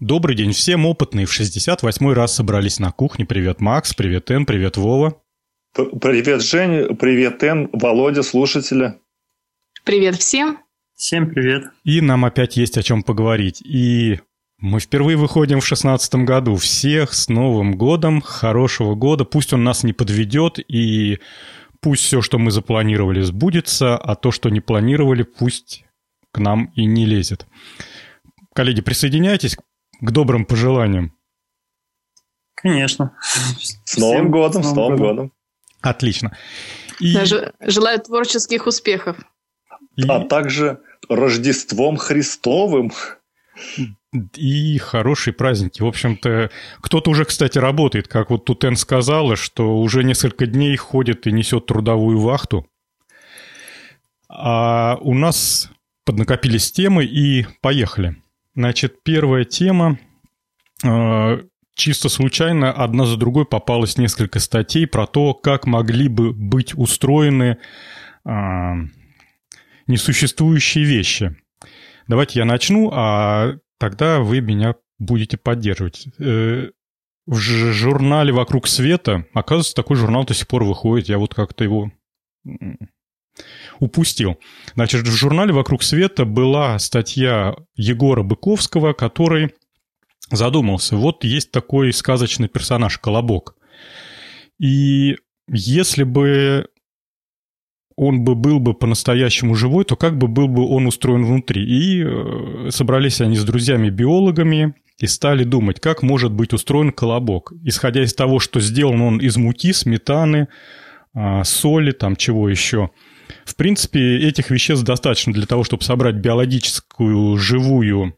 Добрый день всем опытные. В 68-й раз собрались на кухне. Привет, Макс, привет, Эн, привет, Вова. Привет, Жень, привет, Эн, Володя, слушатели. Привет всем. Всем привет. И нам опять есть о чем поговорить. И мы впервые выходим в шестнадцатом году. Всех с Новым годом, хорошего года. Пусть он нас не подведет, и пусть все, что мы запланировали, сбудется, а то, что не планировали, пусть к нам и не лезет. Коллеги, присоединяйтесь к добрым пожеланиям. Конечно. С Новым годом, с Новым годом. Отлично. И... Желаю творческих успехов. И... А также Рождеством Христовым. И хорошие праздники. В общем-то, кто-то уже, кстати, работает, как вот Тутен сказала, что уже несколько дней ходит и несет трудовую вахту. А у нас поднакопились темы и поехали. Значит, первая тема. А, чисто случайно одна за другой попалось несколько статей про то, как могли бы быть устроены а, несуществующие вещи. Давайте я начну, а тогда вы меня будете поддерживать. Э, в журнале «Вокруг света», оказывается, такой журнал до сих пор выходит. Я вот как-то его упустил. Значит, в журнале «Вокруг света» была статья Егора Быковского, который задумался. Вот есть такой сказочный персонаж Колобок. И если бы он бы был бы по-настоящему живой, то как бы был бы он устроен внутри? И э, собрались они с друзьями-биологами и стали думать, как может быть устроен колобок. Исходя из того, что сделан он из муки, сметаны, э, соли, там чего еще. В принципе, этих веществ достаточно для того, чтобы собрать биологическую живую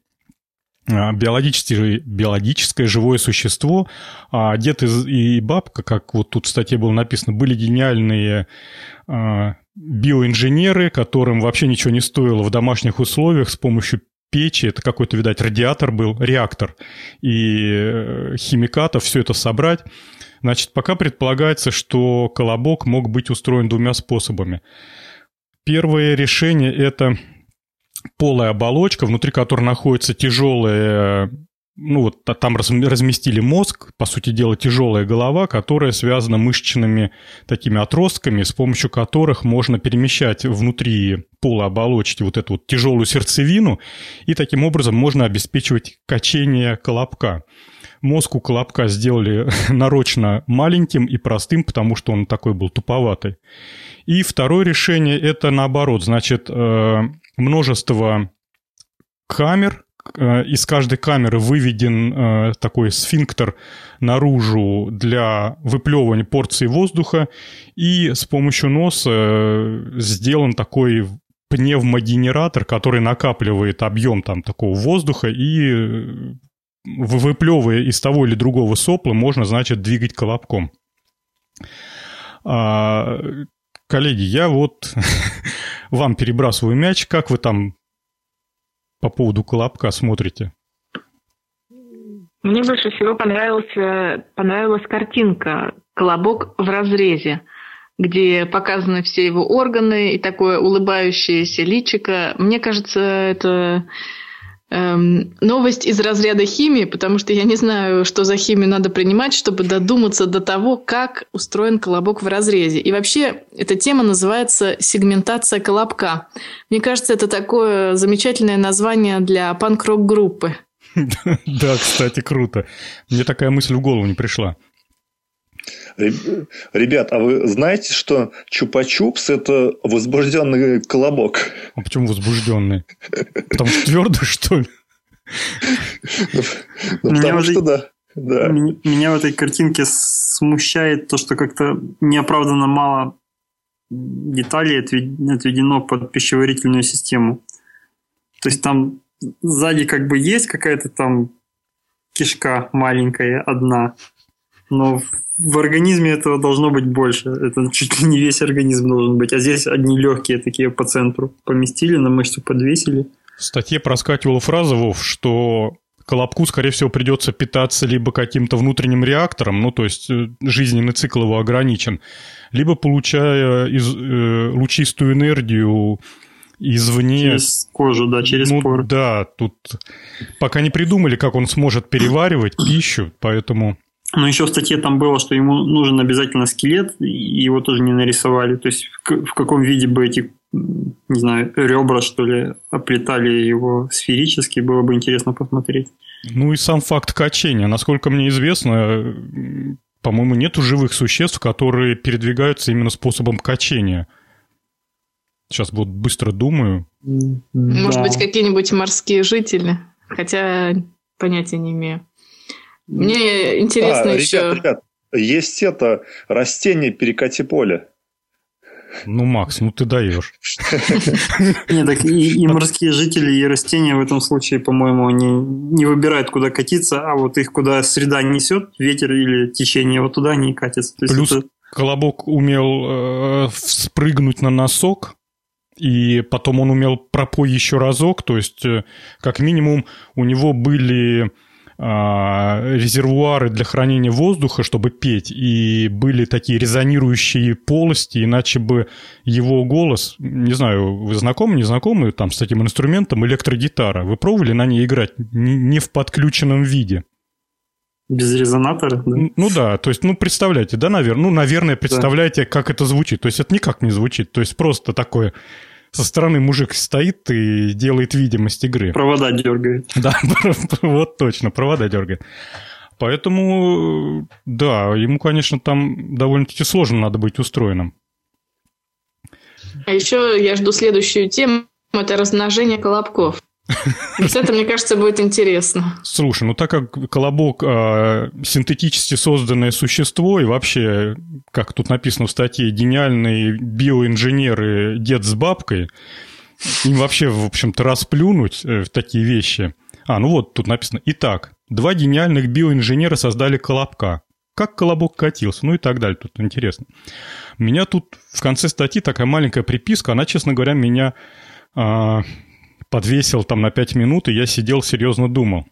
а, биологическое, биологическое живое существо, а дед и бабка, как вот тут в статье было написано, были гениальные а, биоинженеры, которым вообще ничего не стоило в домашних условиях с помощью печи, это какой-то, видать, радиатор был, реактор, и э, химикатов все это собрать. Значит, пока предполагается, что колобок мог быть устроен двумя способами. Первое решение – это полая оболочка, внутри которой находится тяжелая ну вот там разместили мозг, по сути дела тяжелая голова, которая связана мышечными такими отростками, с помощью которых можно перемещать внутри пола оболочки вот эту вот тяжелую сердцевину, и таким образом можно обеспечивать качение колобка. Мозг у колобка сделали нарочно маленьким и простым, потому что он такой был туповатый. И второе решение – это наоборот, значит, э, множество камер, Э, из каждой камеры выведен э, такой сфинктер наружу для выплевывания порции воздуха, и с помощью носа сделан такой пневмогенератор, который накапливает объем там такого воздуха и выплевывая из того или другого сопла, можно, значит, двигать колобком. А, коллеги, я вот вам перебрасываю мяч. Как вы там по поводу колобка смотрите? Мне больше всего понравилась, понравилась картинка «Колобок в разрезе», где показаны все его органы и такое улыбающееся личико. Мне кажется, это эм, новость из разряда химии, потому что я не знаю, что за химию надо принимать, чтобы додуматься до того, как устроен колобок в разрезе. И вообще, эта тема называется сегментация колобка. Мне кажется, это такое замечательное название для панк-рок-группы. Да, кстати, круто. Мне такая мысль в голову не пришла. Ребят, а вы знаете, что чупа-чупс – это возбужденный колобок? А почему возбужденный? Потому что твердый, что ли? Ну, потому что да. Да. Меня в этой картинке смущает то, что как-то неоправданно мало деталей отведено под пищеварительную систему. То есть там сзади как бы есть какая-то там кишка маленькая одна, но в организме этого должно быть больше. Это чуть ли не весь организм должен быть. А здесь одни легкие такие по центру поместили, на мышцу подвесили. В статье проскакивала фраза, Вов, что Колобку, скорее всего, придется питаться либо каким-то внутренним реактором, ну, то есть э, жизненный цикл его ограничен, либо получая из, э, лучистую энергию извне... Через кожу, да, через ну, поры. Да, тут пока не придумали, как он сможет переваривать пищу, поэтому... Но еще в статье там было, что ему нужен обязательно скелет, и его тоже не нарисовали. То есть в каком виде бы эти, не знаю, ребра, что ли, оплетали его сферически, было бы интересно посмотреть. Ну и сам факт качения. Насколько мне известно, по-моему, нету живых существ, которые передвигаются именно способом качения. Сейчас вот быстро думаю. Может да. быть, какие-нибудь морские жители, хотя понятия не имею. Мне интересно а, еще... Ребят, ребят, есть это растение перекати поле. Ну, Макс, ну ты даешь. Нет, так и, и морские жители, и растения в этом случае, по-моему, они не выбирают, куда катиться, а вот их куда среда несет, ветер или течение, вот туда они и катятся. То Плюс это... Колобок умел э, спрыгнуть на носок, и потом он умел пропой еще разок, то есть, э, как минимум, у него были резервуары для хранения воздуха, чтобы петь, и были такие резонирующие полости, иначе бы его голос, не знаю, вы знакомы, не знакомы там с этим инструментом, электрогитара, вы пробовали на ней играть не в подключенном виде? Без резонатора? Да? Ну да, то есть, ну представляете, да, наверное, ну, наверное, представляете, да. как это звучит. То есть это никак не звучит, то есть просто такое со стороны мужик стоит и делает видимость игры. Провода дергает. Да, вот точно, провода дергает. Поэтому, да, ему, конечно, там довольно-таки сложно надо быть устроенным. А еще я жду следующую тему. Это размножение колобков. Вот это, мне кажется, будет интересно. Слушай, ну так как Колобок э, синтетически созданное существо, и вообще, как тут написано в статье, гениальные биоинженеры дед с бабкой, им вообще, в общем-то, расплюнуть э, такие вещи. А, ну вот, тут написано. Итак, два гениальных биоинженера создали Колобка. Как Колобок катился, ну и так далее. Тут интересно. Меня тут в конце статьи такая маленькая приписка, она, честно говоря, меня... Подвесил там на 5 минут, и я сидел, серьезно думал.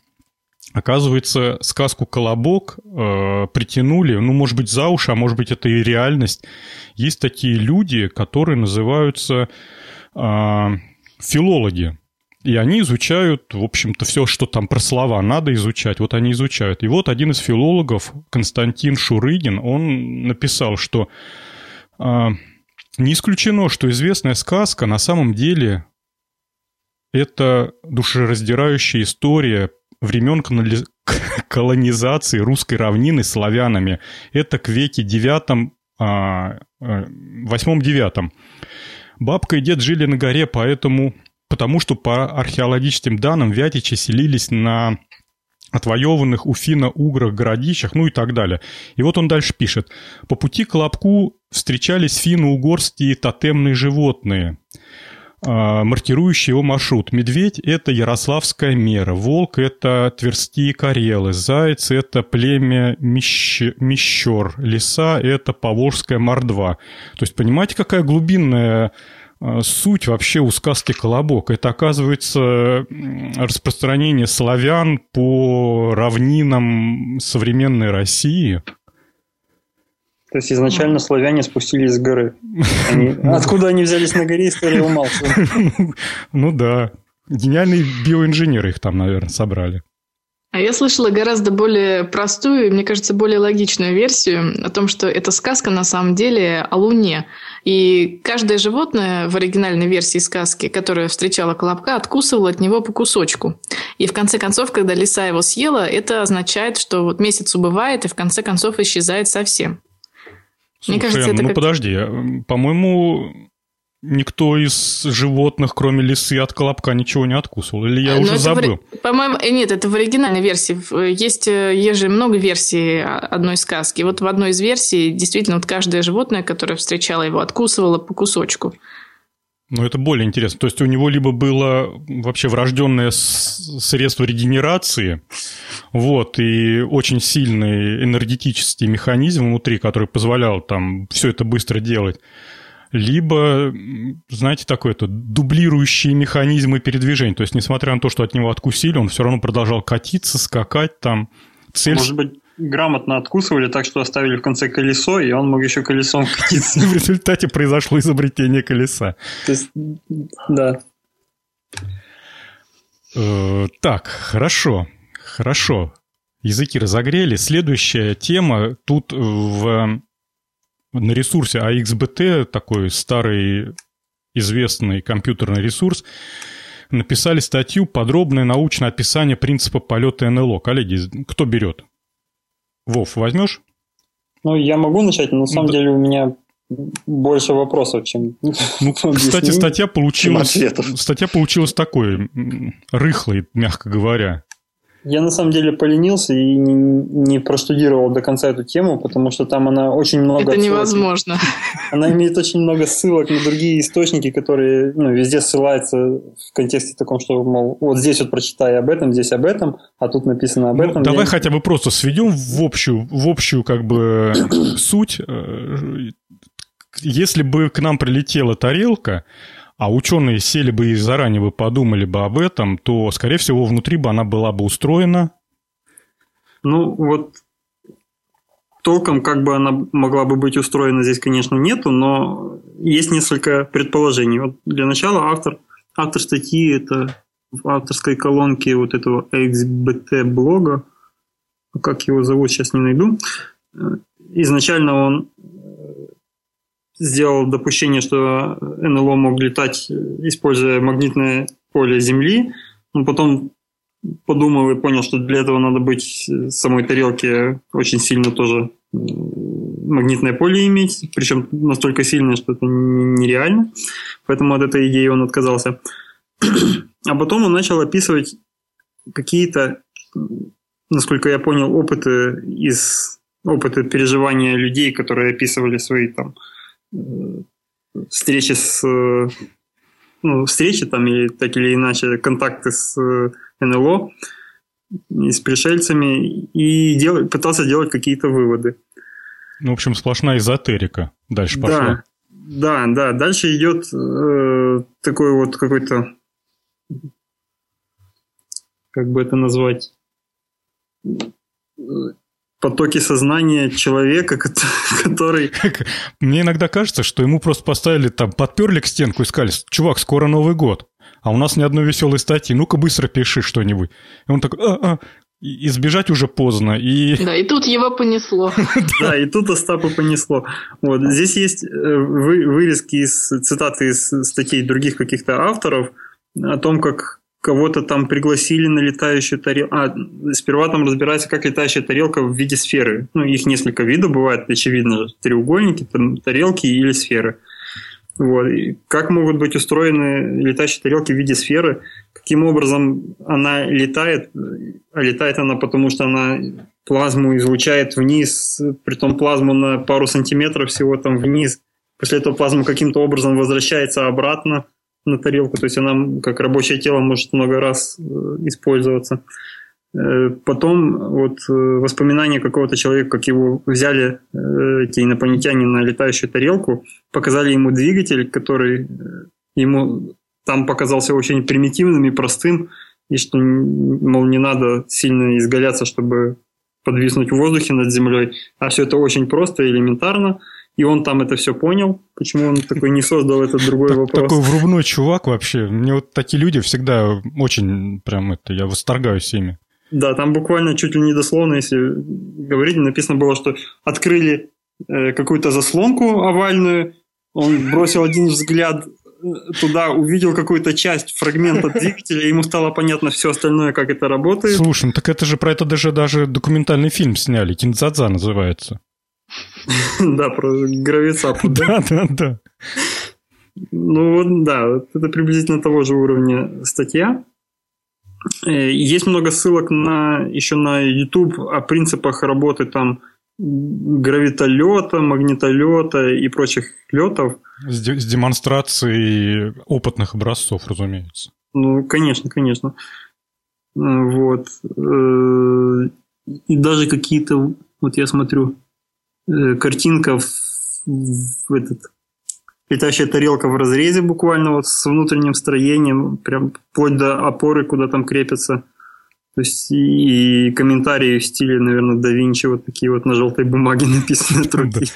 Оказывается, сказку «Колобок» э, притянули, ну, может быть, за уши, а может быть, это и реальность. Есть такие люди, которые называются э, филологи. И они изучают, в общем-то, все, что там про слова надо изучать. Вот они изучают. И вот один из филологов, Константин Шурыгин, он написал, что э, не исключено, что известная сказка на самом деле это душераздирающая история времен колонизации русской равнины славянами. Это к веке девятом, а, э, восьмом-девятом. Бабка и дед жили на горе, поэтому, потому что по археологическим данным вятичи селились на отвоеванных у финно-уграх городищах, ну и так далее. И вот он дальше пишет. По пути к Лобку встречались финно-угорские тотемные животные – а, маркирующий его маршрут. Медведь – это ярославская мера, волк – это тверские карелы, заяц – это племя Мещ... Мещер, лиса – это поволжская мордва. То есть понимаете, какая глубинная а, суть вообще у сказки «Колобок». Это, оказывается, распространение славян по равнинам современной России – то есть изначально славяне спустились с горы. Они... Откуда они взялись на горе, история умалчивает. Ну да. Гениальные биоинженеры их там, наверное, собрали. А я слышала гораздо более простую, мне кажется, более логичную версию о том, что эта сказка на самом деле о Луне. И каждое животное в оригинальной версии сказки, которое встречало Колобка, откусывало от него по кусочку. И в конце концов, когда лиса его съела, это означает, что вот месяц убывает и в конце концов исчезает совсем. Слушай, Мне кажется, это ну как... подожди, по-моему, никто из животных, кроме лисы от колобка, ничего не откусывал. Или я Но уже забыл? В... По-моему, э, нет, это в оригинальной версии. Есть, э, есть же много версий одной сказки. Вот в одной из версий действительно вот каждое животное, которое встречало его, откусывало по кусочку. Ну, это более интересно. То есть у него либо было вообще врожденное средство регенерации, вот, и очень сильный энергетический механизм внутри, который позволял там все это быстро делать, либо, знаете, такой-то дублирующие механизмы передвижения. То есть, несмотря на то, что от него откусили, он все равно продолжал катиться, скакать там. Цель... Может быть, грамотно откусывали так, что оставили в конце колесо, и он мог еще колесом катиться. В результате произошло изобретение колеса. То есть, да. Э, так, хорошо, хорошо. Языки разогрели. Следующая тема. Тут в, на ресурсе AXBT, такой старый известный компьютерный ресурс, написали статью «Подробное научное описание принципа полета НЛО». Коллеги, кто берет? Вов, возьмешь? Ну, я могу начать, но на самом ну, деле у меня больше вопросов, чем Ну, кстати, статья получилась, статья получилась такой, рыхлой, мягко говоря. Я на самом деле поленился и не, не простудировал до конца эту тему, потому что там она очень много... Это невозможно. Она имеет очень много ссылок на другие источники, которые ну, везде ссылаются в контексте таком, что, мол, вот здесь вот прочитай об этом, здесь об этом, а тут написано об ну, этом. Давай я... хотя бы просто сведем в общую, в общую как бы суть. Если бы к нам прилетела тарелка, а ученые сели бы и заранее бы подумали бы об этом, то, скорее всего, внутри бы она была бы устроена. Ну, вот толком как бы она могла бы быть устроена здесь, конечно, нету, но есть несколько предположений. Вот для начала автор, автор статьи это в авторской колонке вот этого XBT блога, как его зовут, сейчас не найду. Изначально он сделал допущение, что НЛО мог летать, используя магнитное поле Земли. Но потом подумал и понял, что для этого надо быть самой тарелке очень сильно тоже магнитное поле иметь, причем настолько сильное, что это нереально. Поэтому от этой идеи он отказался. А потом он начал описывать какие-то, насколько я понял, опыты из опыты переживания людей, которые описывали свои там встречи с ну, встречи там или так или иначе контакты с э, НЛО и с пришельцами и дел, пытался делать какие-то выводы. Ну, в общем, сплошная эзотерика дальше пошла. Да, да, да. Дальше идет э, такой вот какой-то, как бы это назвать, потоки сознания человека, который... Мне иногда кажется, что ему просто поставили там, подперли к стенку и сказали, чувак, скоро Новый год, а у нас ни одной веселой статьи, ну-ка быстро пиши что-нибудь. И он такой, а, а, избежать уже поздно. И... Да, и тут его понесло. Да, и тут Остапа понесло. Вот. Здесь есть э, вырезки из цитаты из статей других каких-то авторов о том, как кого-то там пригласили на летающую тарелку. А, сперва там разбирается, как летающая тарелка в виде сферы. Ну, их несколько видов бывает, очевидно, треугольники, тарелки или сферы. Вот. И как могут быть устроены летающие тарелки в виде сферы? Каким образом она летает? А летает она потому, что она плазму излучает вниз, при том плазму на пару сантиметров всего там вниз. После этого плазма каким-то образом возвращается обратно на тарелку, то есть она как рабочее тело может много раз э, использоваться. Э, потом вот э, воспоминания какого-то человека, как его взяли эти инопланетяне на летающую тарелку, показали ему двигатель, который ему там показался очень примитивным и простым, и что, мол, не надо сильно изгаляться, чтобы подвиснуть в воздухе над землей, а все это очень просто и элементарно – и он там это все понял, почему он такой не создал этот другой так, вопрос. Такой врубной чувак вообще. Мне вот такие люди всегда очень прям это, я восторгаюсь ими. Да, там буквально чуть ли не дословно, если говорить, написано было, что открыли э, какую-то заслонку овальную, он бросил один взгляд э, туда, увидел какую-то часть фрагмента двигателя, ему стало понятно все остальное, как это работает. Слушай, ну так это же про это даже, даже документальный фильм сняли, Кинзадза называется. Да, про гравицапу. Да, да, да. Ну вот, да, это приблизительно того же уровня статья. Э, есть много ссылок на, еще на YouTube о принципах работы там гравитолета, магнитолета и прочих летов. С, с демонстрацией опытных образцов, разумеется. Ну, конечно, конечно. Вот. Э, и даже какие-то, вот я смотрю, Э, картинка в, этот летающая тарелка в разрезе буквально вот с внутренним строением, прям вплоть до опоры, куда там крепятся То есть и комментарии в стиле, наверное, да Винчи, вот такие вот на желтой бумаге написаны труды.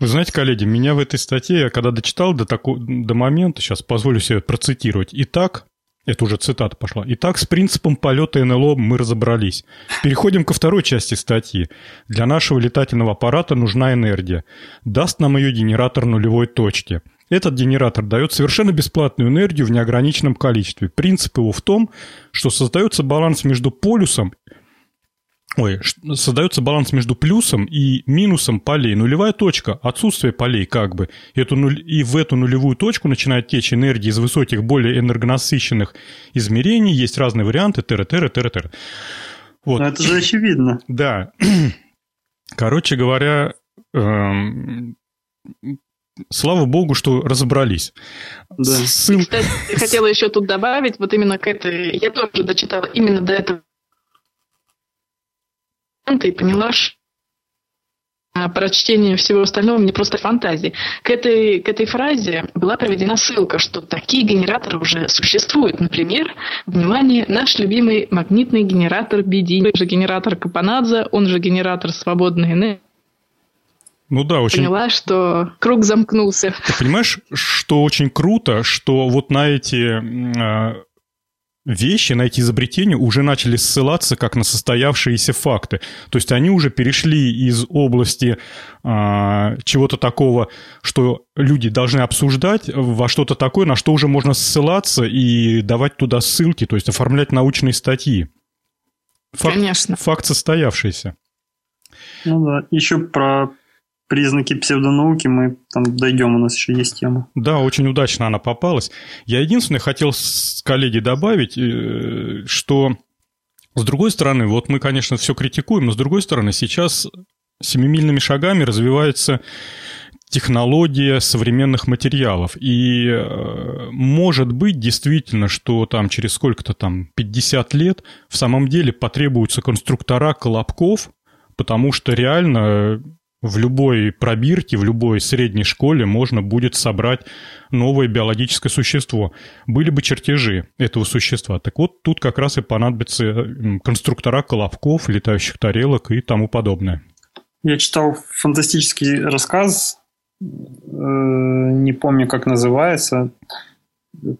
Вы знаете, коллеги, меня в этой статье, я когда дочитал до, такого, до момента, сейчас позволю себе процитировать. Итак, это уже цитата пошла. Итак, с принципом полета НЛО мы разобрались. Переходим ко второй части статьи. Для нашего летательного аппарата нужна энергия. Даст нам ее генератор нулевой точки. Этот генератор дает совершенно бесплатную энергию в неограниченном количестве. Принцип его в том, что создается баланс между полюсом Ой, создается баланс между плюсом и минусом полей. Нулевая точка, отсутствие полей как бы. Эту нуль... И в эту нулевую точку начинает течь энергия из высоких, более энергонасыщенных измерений. Есть разные варианты. Тера, тера, тера, тера. Вот. Но это же очевидно. Да. Короче говоря, эм... Слава богу, что разобрались. Да. Ссыл... Кстати, хотела еще тут добавить, вот именно к этой, я тоже дочитала именно до этого и поняла, что прочтение всего остального мне просто фантазии. К этой, к этой фразе была проведена ссылка, что такие генераторы уже существуют. Например, внимание, наш любимый магнитный генератор BD, он же генератор Капанадзе, он же генератор свободной энергии. Ну да, очень... Поняла, что круг замкнулся. Ты понимаешь, что очень круто, что вот на эти вещи, на эти изобретения уже начали ссылаться как на состоявшиеся факты. То есть они уже перешли из области а, чего-то такого, что люди должны обсуждать, во что-то такое, на что уже можно ссылаться и давать туда ссылки, то есть оформлять научные статьи. Факт, Конечно. Факт состоявшийся. Ну да, еще про признаки псевдонауки мы там дойдем, у нас еще есть тема. Да, очень удачно она попалась. Я единственное хотел с коллеги добавить, э, что с другой стороны, вот мы, конечно, все критикуем, но с другой стороны, сейчас семимильными шагами развивается технология современных материалов. И э, может быть действительно, что там через сколько-то там 50 лет в самом деле потребуются конструктора колобков, потому что реально в любой пробирке, в любой средней школе можно будет собрать новое биологическое существо. Были бы чертежи этого существа. Так вот, тут как раз и понадобятся конструктора колобков, летающих тарелок и тому подобное. Я читал фантастический рассказ, э, не помню, как называется.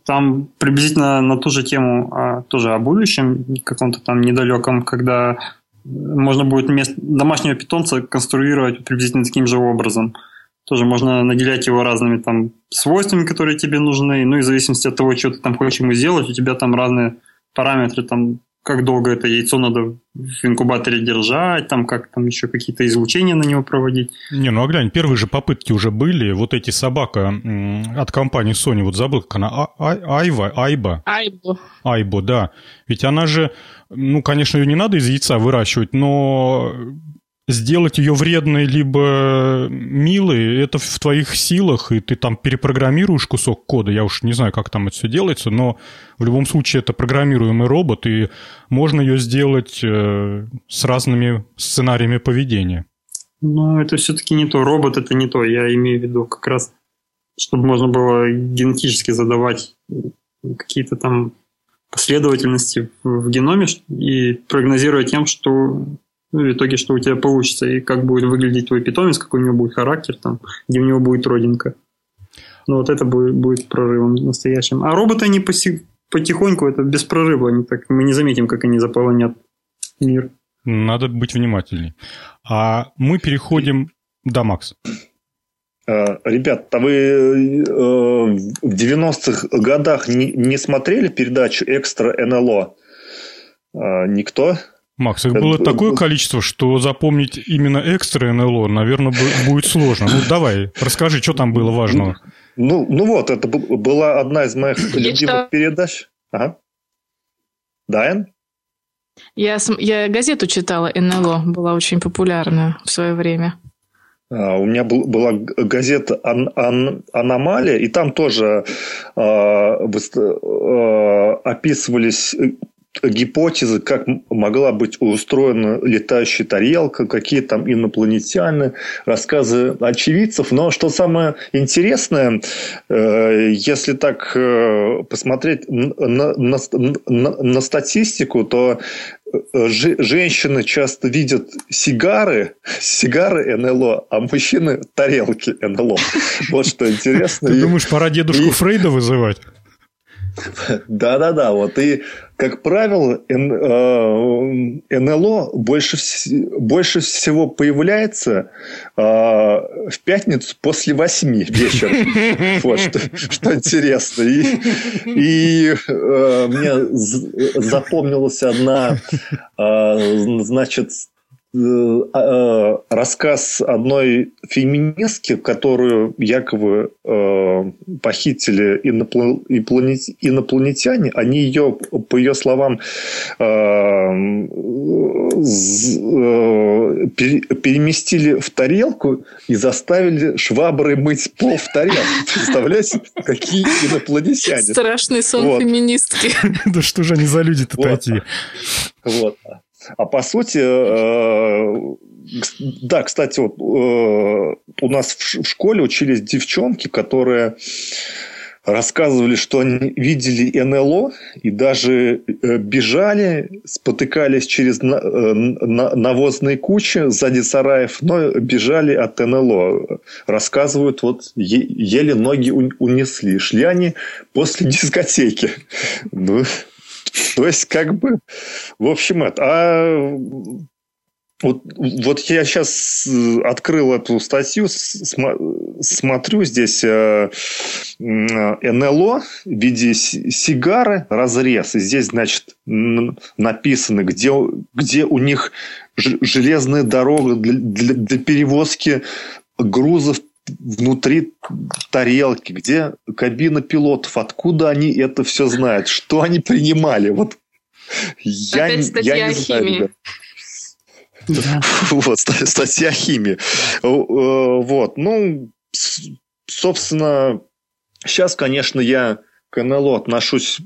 Там приблизительно на ту же тему, а тоже о будущем, каком-то там недалеком, когда можно будет вместо домашнего питомца конструировать приблизительно таким же образом. Тоже можно наделять его разными там свойствами, которые тебе нужны, ну и в зависимости от того, что ты там хочешь ему сделать, у тебя там разные параметры, там как долго это яйцо надо в инкубаторе держать, там как там еще какие-то излучения на него проводить. Не, ну а глянь, первые же попытки уже были. Вот эти собака от компании Sony, вот забыл, как она, а, а, Айва, Айба. Айбо. Айбо, да. Ведь она же, ну, конечно, ее не надо из яйца выращивать, но сделать ее вредной либо милой, это в твоих силах, и ты там перепрограммируешь кусок кода, я уж не знаю, как там это все делается, но в любом случае это программируемый робот, и можно ее сделать э, с разными сценариями поведения. Но это все-таки не то, робот это не то, я имею в виду как раз, чтобы можно было генетически задавать какие-то там последовательности в геноме и прогнозировать тем, что ну, в итоге, что у тебя получится, и как будет выглядеть твой питомец, какой у него будет характер, там, где у него будет родинка. Ну, вот это будет, будет прорывом настоящим. А роботы, они поси, потихоньку, это без прорыва, они так, мы не заметим, как они заполонят мир. Надо быть внимательней. А мы переходим... Да, Макс. Э, ребят, а вы э, в 90-х годах не, не смотрели передачу «Экстра НЛО»? Э, никто? Макс, их было такое количество, что запомнить именно экстра НЛО, наверное, будет сложно. Ну, давай, расскажи, что там было важного. Ну, ну вот, это была одна из моих любимых передач. Ага. Дайан? Я, я газету читала НЛО, была очень популярна в свое время. А, у меня был, была газета Ан, Ан, «Аномалия», и там тоже э, э, описывались гипотезы, как могла быть устроена летающая тарелка, какие там инопланетяне, рассказы очевидцев. Но что самое интересное, э, если так э, посмотреть на, на, на, на статистику, то э, женщины часто видят сигары, сигары НЛО, а мужчины тарелки НЛО. Вот что интересно. Ты думаешь, пора дедушку Фрейда вызывать? Да-да-да, вот и, как правило, НЛО э, больше, больше всего появляется э, в пятницу после восьми вечера. Вот, что, что интересно. И, и э, мне запомнилась одна, значит, рассказ одной феминистки, которую якобы э, похитили инопланетяне, они ее, по ее словам, переместили в тарелку и заставили шваброй мыть пол в тарелке. Представляете, какие инопланетяне. Страшный сон вот. феминистки. Да что же они за люди-то такие? Вот. А по сути, э, да, кстати, вот э, у нас в школе учились девчонки, которые рассказывали, что они видели НЛО и даже э, бежали, спотыкались через навозные кучи сзади сараев, но бежали от НЛО. Рассказывают, вот еле ноги унесли. Шли они после дискотеки. Ну, то есть, как бы, в общем, это. А вот, вот я сейчас э, открыл эту статью, смотрю здесь э, НЛО в виде сигары, разрез. И здесь, значит, написано, где, где у них железная дорога для, для, для перевозки грузов внутри тарелки, где кабина пилотов, откуда они это все знают, что они принимали. Вот я, Опять статья я не знаю. Да. Вот, статья химии. Э, вот, ну, собственно, сейчас, конечно, я к НЛО отношусь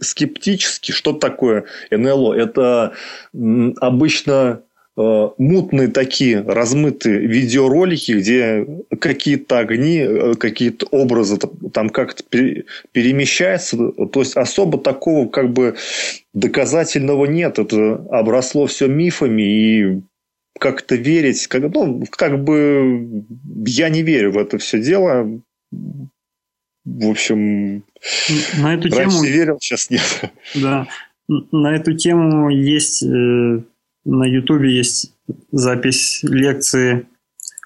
скептически. Что такое НЛО? Это обычно мутные такие размытые видеоролики, где какие-то огни, э, какие-то образы там как-то перемещаются. То есть особо такого как бы доказательного нет. Это обросло все мифами и как-то верить, как, ну, как бы я не верю в это все дело. В общем, на эту раньше тему верил, сейчас нет. Да, на эту тему есть э, на Ютубе есть запись лекции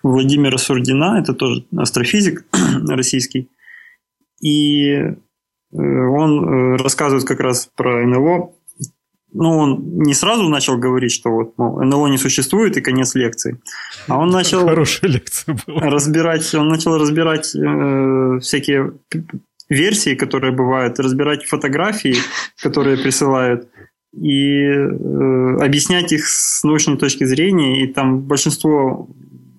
Владимира Сурдина, это тоже астрофизик российский. И э, он э, рассказывает как раз про НЛО. Ну, он не сразу начал говорить, что вот, мол, НЛО не существует и конец лекции. А он начал... Хорошая лекция была. Разбирать, он начал разбирать э, всякие версии, которые бывают, разбирать фотографии, которые присылают и э, объяснять их с научной точки зрения, и там большинство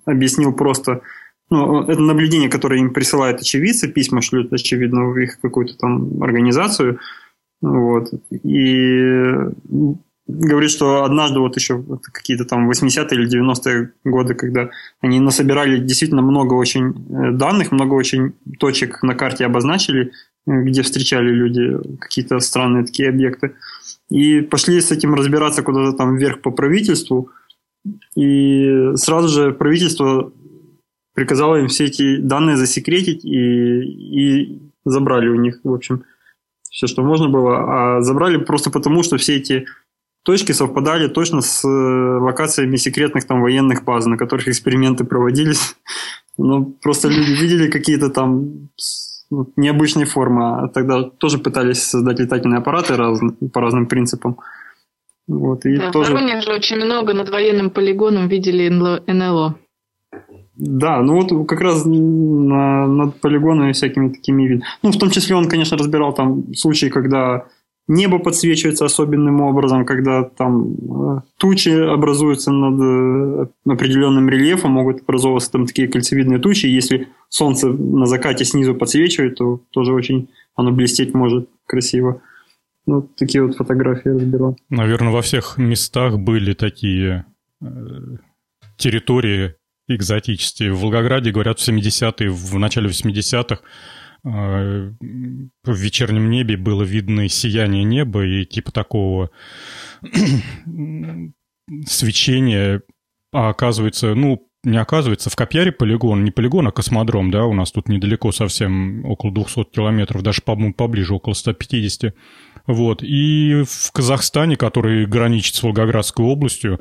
объяснил просто, ну, это наблюдение, которое им присылают очевидцы, письма шлют, очевидно, в их какую-то там организацию, вот, и говорит, что однажды вот еще какие-то там 80-е или 90-е годы, когда они насобирали действительно много очень э, данных, много очень точек на карте обозначили, э, где встречали люди какие-то странные такие объекты. И пошли с этим разбираться куда-то там вверх по правительству. И сразу же правительство приказало им все эти данные засекретить и, и забрали у них, в общем, все, что можно было. А забрали просто потому, что все эти точки совпадали точно с э, локациями секретных там военных баз, на которых эксперименты проводились. Ну, просто люди видели какие-то там ну, необычной формы. А тогда тоже пытались создать летательные аппараты раз, по разным принципам. Вот, и да, тоже... В Воронеже очень много над военным полигоном видели НЛО. Да, ну вот как раз на, над полигонами всякими такими видами. Ну, в том числе он, конечно, разбирал там случаи, когда Небо подсвечивается особенным образом, когда там э, тучи образуются над э, определенным рельефом, могут образовываться там такие кольцевидные тучи. Если солнце на закате снизу подсвечивает, то тоже очень оно блестеть может красиво. Ну, такие вот фотографии разбирал. Наверное, во всех местах были такие э, территории экзотические. В Волгограде, говорят, в 70-е, в начале 80-х в вечернем небе было видно сияние неба и типа такого свечения, а оказывается, ну, не оказывается, в Копьяре полигон, не полигон, а космодром, да, у нас тут недалеко совсем, около 200 километров, даже, по-моему, поближе, около 150. Вот. И в Казахстане, который граничит с Волгоградской областью,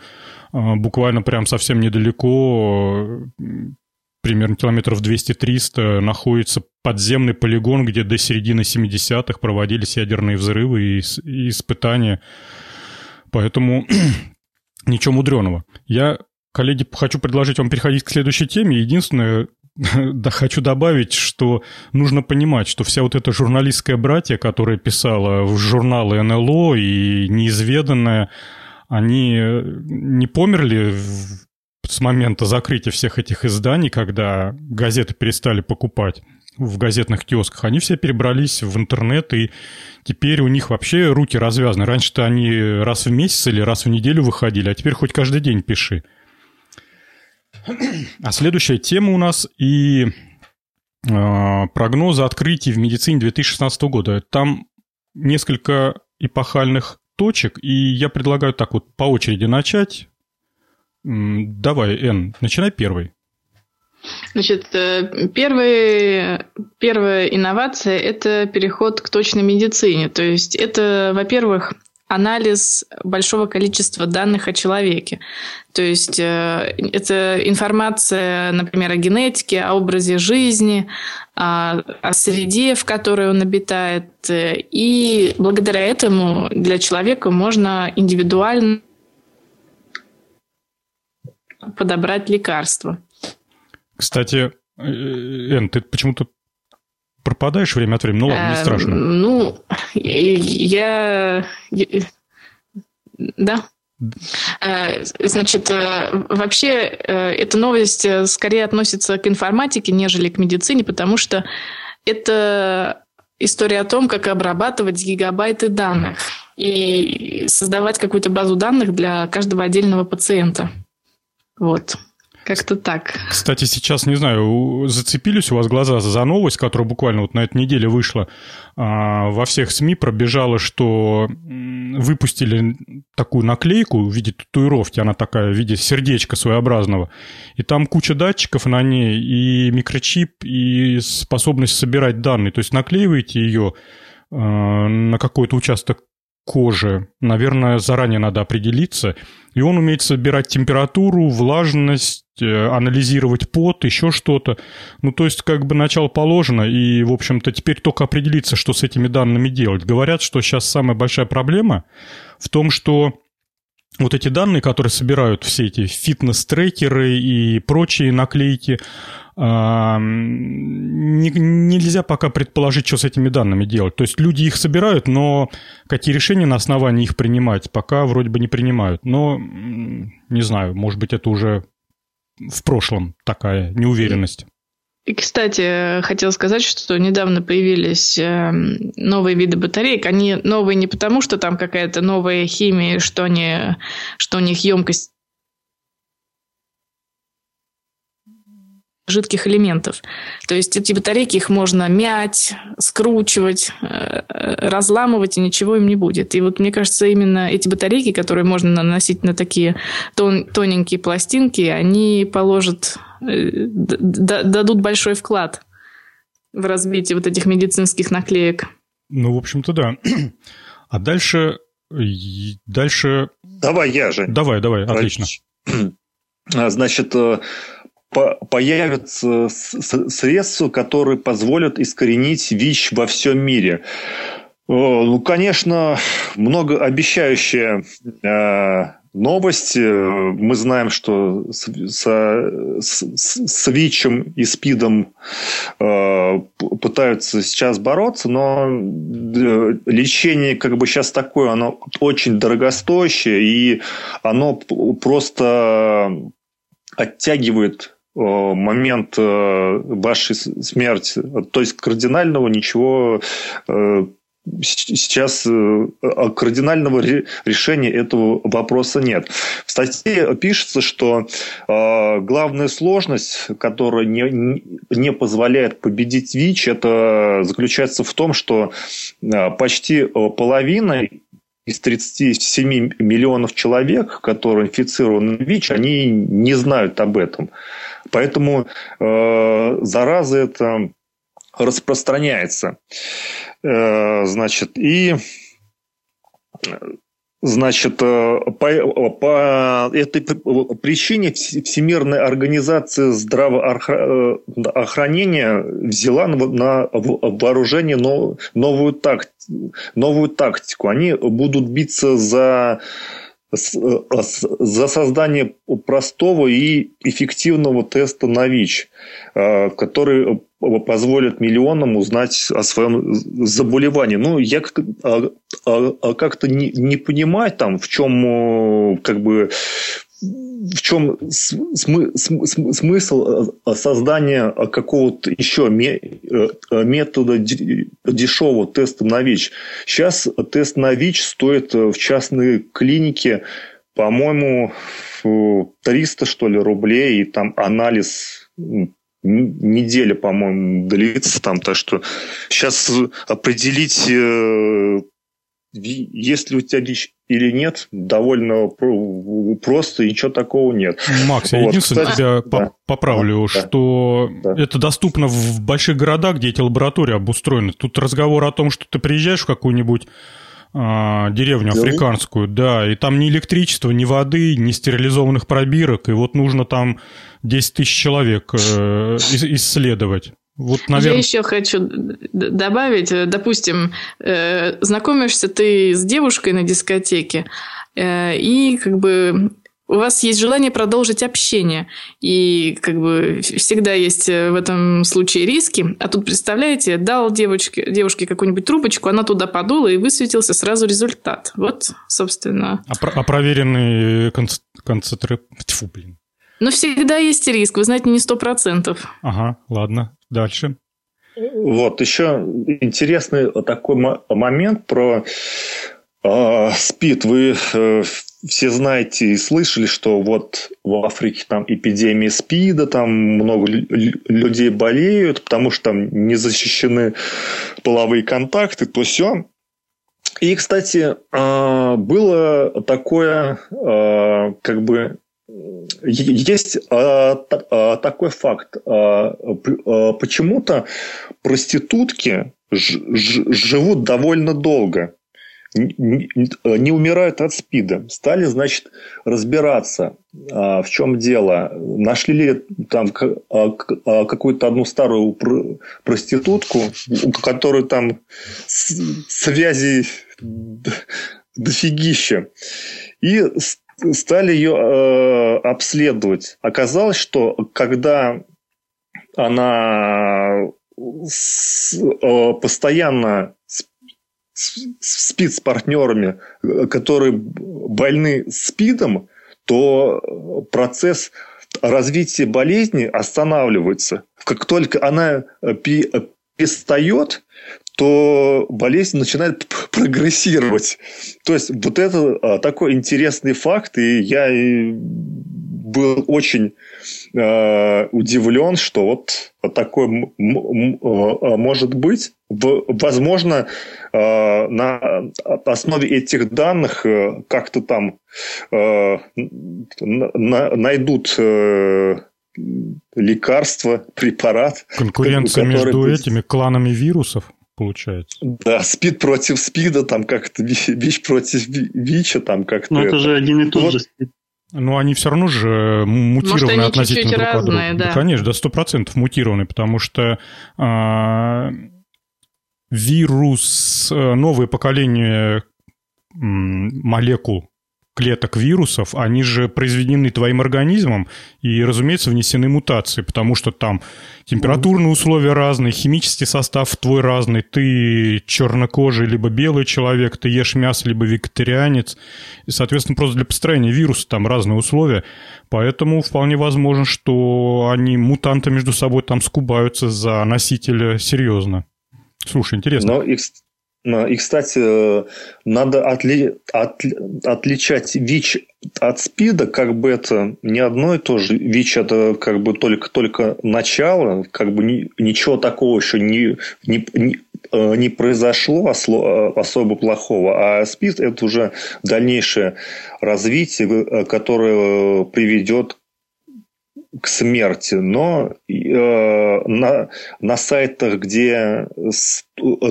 а, буквально прям совсем недалеко, примерно километров 200-300, находится подземный полигон, где до середины 70-х проводились ядерные взрывы и, и испытания. Поэтому ничего мудреного. Я, коллеги, хочу предложить вам переходить к следующей теме. Единственное, да, хочу добавить, что нужно понимать, что вся вот эта журналистская братья, которая писала в журналы НЛО и неизведанное, они не померли с момента закрытия всех этих изданий, когда газеты перестали покупать в газетных киосках, они все перебрались в интернет, и теперь у них вообще руки развязаны. Раньше-то они раз в месяц или раз в неделю выходили, а теперь хоть каждый день пиши. А следующая тема у нас и э, прогнозы открытий в медицине 2016 года. Там несколько эпохальных точек, и я предлагаю так вот по очереди начать. Давай, Эн, начинай первый. Значит, э, первый, первая инновация – это переход к точной медицине. То есть это, во-первых, анализ большого количества данных о человеке. То есть э, это информация, например, о генетике, о образе жизни, о, о среде, в которой он обитает. И благодаря этому для человека можно индивидуально подобрать лекарства. Кстати, э, Эн, ты почему-то пропадаешь время от времени. Ну ладно, не эм, страшно. Ну, я... Да. Э, значит, э, вообще эта новость скорее относится к информатике, нежели к медицине, потому что это история о том, как обрабатывать гигабайты данных и создавать какую-то базу данных для каждого отдельного пациента. Вот. Как-то так. Кстати, сейчас, не знаю, зацепились у вас глаза за новость, которая буквально вот на этой неделе вышла. А, во всех СМИ пробежала, что выпустили такую наклейку в виде татуировки, она такая в виде сердечка своеобразного. И там куча датчиков на ней, и микрочип, и способность собирать данные. То есть наклеиваете ее а, на какой-то участок кожи. Наверное, заранее надо определиться. И он умеет собирать температуру, влажность, э, анализировать пот, еще что-то. Ну, то есть, как бы начало положено, и, в общем-то, теперь только определиться, что с этими данными делать. Говорят, что сейчас самая большая проблема в том, что вот эти данные, которые собирают все эти фитнес-трекеры и прочие наклейки, нельзя пока предположить, что с этими данными делать. То есть люди их собирают, но какие решения на основании их принимать, пока вроде бы не принимают. Но, не знаю, может быть, это уже в прошлом такая неуверенность. И, кстати, хотел сказать, что недавно появились эм, новые виды батареек. Они новые не потому, что там какая-то новая химия, что, они, что у них емкость жидких элементов. То есть эти батарейки, их можно мять, скручивать, э, разламывать, и ничего им не будет. И вот мне кажется, именно эти батарейки, которые можно наносить на такие тон, тоненькие пластинки, они положат, э, дадут большой вклад в развитие вот этих медицинских наклеек. Ну, в общем-то, да. А дальше... Дальше... Давай я же. Давай, давай, отлично. Значит, э, появятся средства, которые позволят искоренить ВИЧ во всем мире. Ну, конечно, многообещающая э, новость. Мы знаем, что с, с, с ВИЧем и СПИДом э, пытаются сейчас бороться, но э, лечение как бы сейчас такое, оно очень дорогостоящее, и оно просто оттягивает момент э, вашей смерти. То есть кардинального ничего э, сейчас э, кардинального решения этого вопроса нет. В статье пишется, что э, главная сложность, которая не, не позволяет победить ВИЧ, это заключается в том, что э, почти половина из 37 миллионов человек, которые инфицированы ВИЧ, они не знают об этом. Поэтому э, зараза это распространяется. Э, значит, и Значит, э, по, по этой причине Всемирная организация здравоохранения взяла на вооружение новую, тактику, новую тактику. Они будут биться за за создание простого и эффективного теста на ВИЧ, э, который позволит миллионам узнать о своем заболевании. Ну, я а, а, а как-то не, не понимаю, там, в чем как бы в чем смысл создания какого-то еще метода дешевого теста на ВИЧ? Сейчас тест на ВИЧ стоит в частной клинике, по-моему, 300, что ли, рублей, и там анализ неделя, по-моему, длится там, так что сейчас определить, э, есть ли у тебя ВИЧ или нет, довольно просто, и ничего такого нет. Макс, я вот, единственное кстати, тебя да, поправлю, да, что да. это доступно в больших городах, где эти лаборатории обустроены. Тут разговор о том, что ты приезжаешь в какую-нибудь а, деревню африканскую, да, и там ни электричества, ни воды, ни стерилизованных пробирок, и вот нужно там 10 тысяч человек э, исследовать. Вот, наверное... Я еще хочу добавить, э, допустим, э, знакомишься ты с девушкой на дискотеке, и как бы у вас есть желание продолжить общение. И как бы всегда есть э, в этом случае риски. А тут, представляете, дал девочке, девушке какую-нибудь трубочку, она туда подула, и высветился сразу результат. Вот, собственно. А, про- а проверенный концентрат... Тьфу, блин. Но всегда есть риск, вы знаете, не сто процентов. Ага, ладно, дальше. Вот, еще интересный такой момент про э, СПИД. Вы э, все знаете и слышали, что вот в Африке там эпидемия СПИДа, там много людей болеют, потому что там не защищены половые контакты, то все. И, кстати, а, было такое, а, как бы, есть а, такой факт. Почему-то проститутки живут довольно долго не умирают от СПИДа. Стали, значит, разбираться, а, в чем дело. Нашли ли там а, а, какую-то одну старую проститутку, у которой там связи дофигища. И стали ее обследовать. Оказалось, что когда она постоянно спит с партнерами, которые больны СПИДом, то процесс развития болезни останавливается. Как только она перестает, то болезнь начинает прогрессировать. То есть вот это а, такой интересный факт, и я был очень э, удивлен, что вот такое э, может быть. Возможно, э, на основе этих данных э, как-то там э, найдут э, лекарство, препарат. Конкуренция между будет... этими кланами вирусов получается. Да, спид против спида, там как-то ВИЧ против ВИЧа, там как-то. Ну, это, это же один и тот вот. же спид. Но они все равно же мутированы Может, относительно друг от друга. Да. да, конечно, до сто процентов мутированы, потому что а, вирус, э, новое поколение молекул клеток вирусов, они же произведены твоим организмом и, разумеется, внесены мутации, потому что там температурные условия разные, химический состав твой разный, ты чернокожий либо белый человек, ты ешь мясо либо вегетарианец, и, соответственно, просто для построения вируса там разные условия, поэтому вполне возможно, что они, мутанты между собой там скубаются за носителя серьезно. Слушай, интересно. Но и, И, кстати, надо отли, от, отличать ВИЧ от СПИДа, как бы это не одно и то же. ВИЧ это как бы только, только начало, как бы ни, ничего такого еще не, не, не, э, не произошло особо плохого, а СПИД это уже дальнейшее развитие, э, которое приведет к смерти, но э, на, на сайтах, где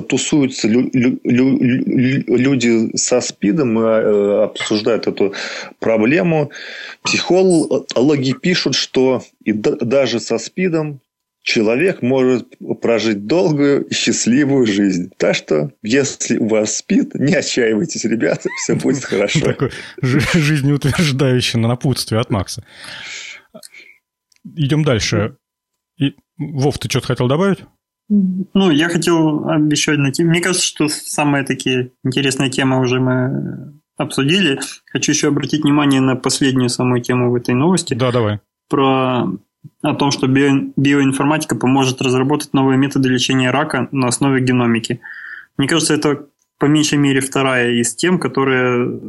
тусуются лю, лю, лю, люди со СПИДом и э, обсуждают эту проблему, психологи пишут, что и даже со СПИДом человек может прожить долгую и счастливую жизнь. Так что, если у вас спит, не отчаивайтесь, ребята, все будет хорошо. Такое жизнеутверждающее напутствие от Макса идем дальше. И, Вов, ты что-то хотел добавить? Ну, я хотел еще одну тему. Мне кажется, что самые такие интересные темы уже мы обсудили. Хочу еще обратить внимание на последнюю самую тему в этой новости. Да, давай. Про о том, что био, биоинформатика поможет разработать новые методы лечения рака на основе геномики. Мне кажется, это по меньшей мере вторая из тем, которые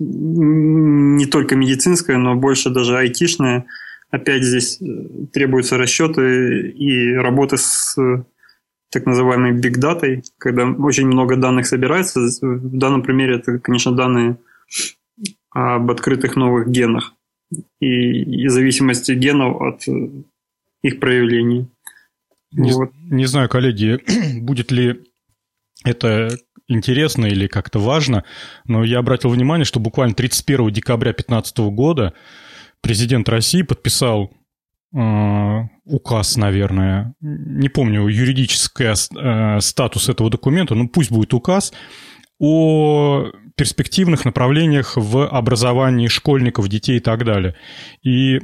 не только медицинская, но больше даже айтишная. Опять здесь э, требуются расчеты и работа с э, так называемой data, когда очень много данных собирается. В данном примере это, конечно, данные об открытых новых генах и, и зависимости генов от э, их проявлений. Не, вот. не знаю, коллеги, будет ли это интересно или как-то важно, но я обратил внимание, что буквально 31 декабря 2015 года президент России подписал э, указ, наверное, не помню юридический э, статус этого документа, но пусть будет указ о перспективных направлениях в образовании школьников, детей и так далее. И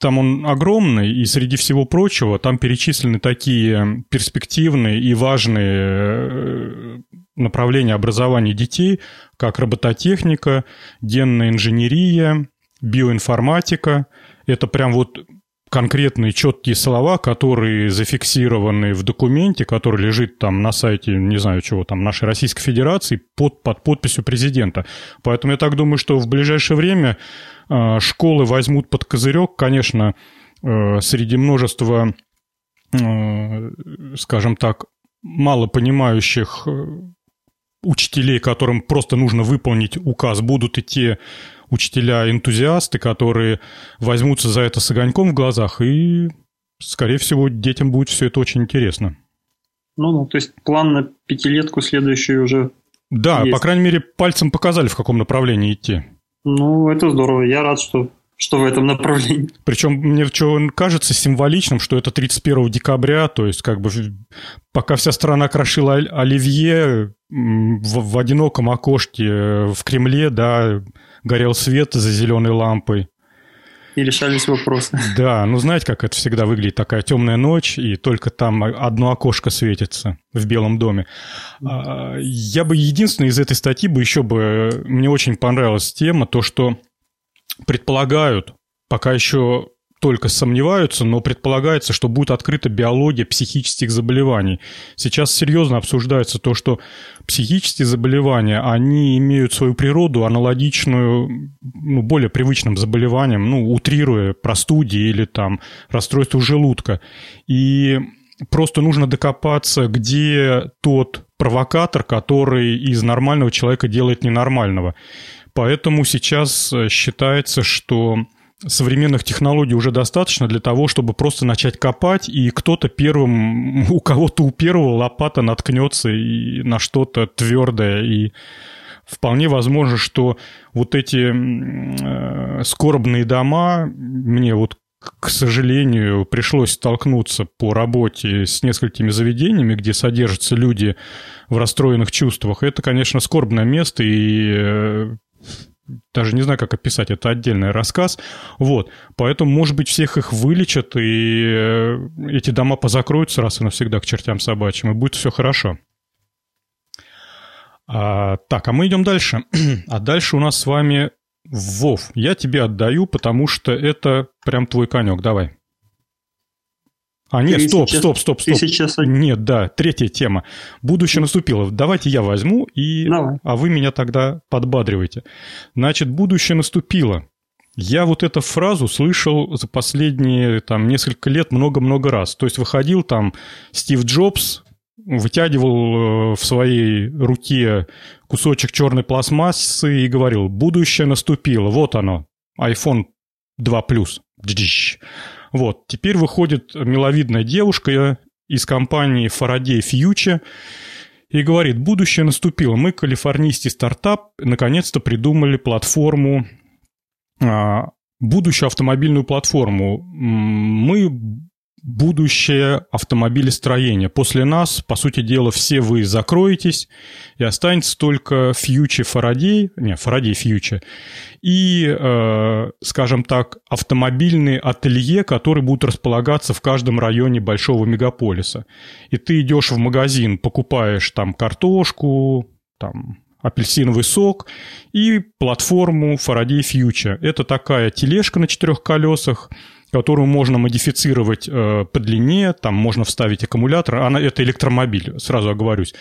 там он огромный, и среди всего прочего там перечислены такие перспективные и важные э, направления образования детей, как робототехника, генная инженерия, биоинформатика. Это прям вот конкретные четкие слова, которые зафиксированы в документе, который лежит там на сайте, не знаю чего, там нашей Российской Федерации под, под подписью президента. Поэтому я так думаю, что в ближайшее время э, школы возьмут под козырек, конечно, э, среди множества, э, скажем так, мало понимающих э, учителей, которым просто нужно выполнить указ, будут идти учителя-энтузиасты, которые возьмутся за это с огоньком в глазах, и, скорее всего, детям будет все это очень интересно. Ну, ну, то есть план на пятилетку следующую уже Да, есть. по крайней мере, пальцем показали, в каком направлении идти. Ну, это здорово. Я рад, что что в этом направлении. Причем мне что кажется символичным, что это 31 декабря, то есть как бы пока вся страна крошила оливье в, в одиноком окошке в Кремле, да, горел свет за зеленой лампой. И решались вопросы. Да, ну знаете, как это всегда выглядит, такая темная ночь, и только там одно окошко светится в Белом доме. А, я бы единственное из этой статьи бы еще бы... Мне очень понравилась тема, то, что предполагают, пока еще только сомневаются, но предполагается, что будет открыта биология психических заболеваний. Сейчас серьезно обсуждается то, что психические заболевания, они имеют свою природу аналогичную ну, более привычным заболеваниям, ну, утрируя простуде или там расстройству желудка. И просто нужно докопаться, где тот провокатор, который из нормального человека делает ненормального. Поэтому сейчас считается, что современных технологий уже достаточно для того, чтобы просто начать копать, и кто-то первым, у кого-то у первого лопата наткнется и на что-то твердое, и вполне возможно, что вот эти э, скорбные дома, мне вот к сожалению, пришлось столкнуться по работе с несколькими заведениями, где содержатся люди в расстроенных чувствах. Это, конечно, скорбное место, и э, даже не знаю, как описать, это отдельный рассказ. Вот, поэтому, может быть, всех их вылечат, и э, эти дома позакроются раз и навсегда к чертям собачьим, и будет все хорошо. А, так, а мы идем дальше. а дальше у нас с вами Вов. Я тебе отдаю, потому что это прям твой конек. Давай. А, нет, стоп, стоп, стоп, стоп. Сейчас... Нет, да, третья тема. Будущее наступило. Давайте я возьму, и... Давай. а вы меня тогда подбадриваете. Значит, будущее наступило. Я вот эту фразу слышал за последние там, несколько лет много-много раз. То есть выходил там Стив Джобс, вытягивал э, в своей руке кусочек черной пластмассы и говорил, будущее наступило, вот оно, iPhone 2 Plus. Вот, теперь выходит миловидная девушка из компании Faraday Future и говорит, будущее наступило. Мы, калифорнийский стартап, наконец-то придумали платформу, а, будущую автомобильную платформу. Мы будущее автомобилестроения. После нас, по сути дела, все вы закроетесь, и останется только фьючи Фарадей, не, Фарадей фьючи, и, э, скажем так, автомобильные ателье, которые будут располагаться в каждом районе большого мегаполиса. И ты идешь в магазин, покупаешь там картошку, там апельсиновый сок и платформу Faraday Future. Это такая тележка на четырех колесах, которую можно модифицировать э, по длине, там можно вставить аккумулятор, она, это электромобиль, сразу оговорюсь.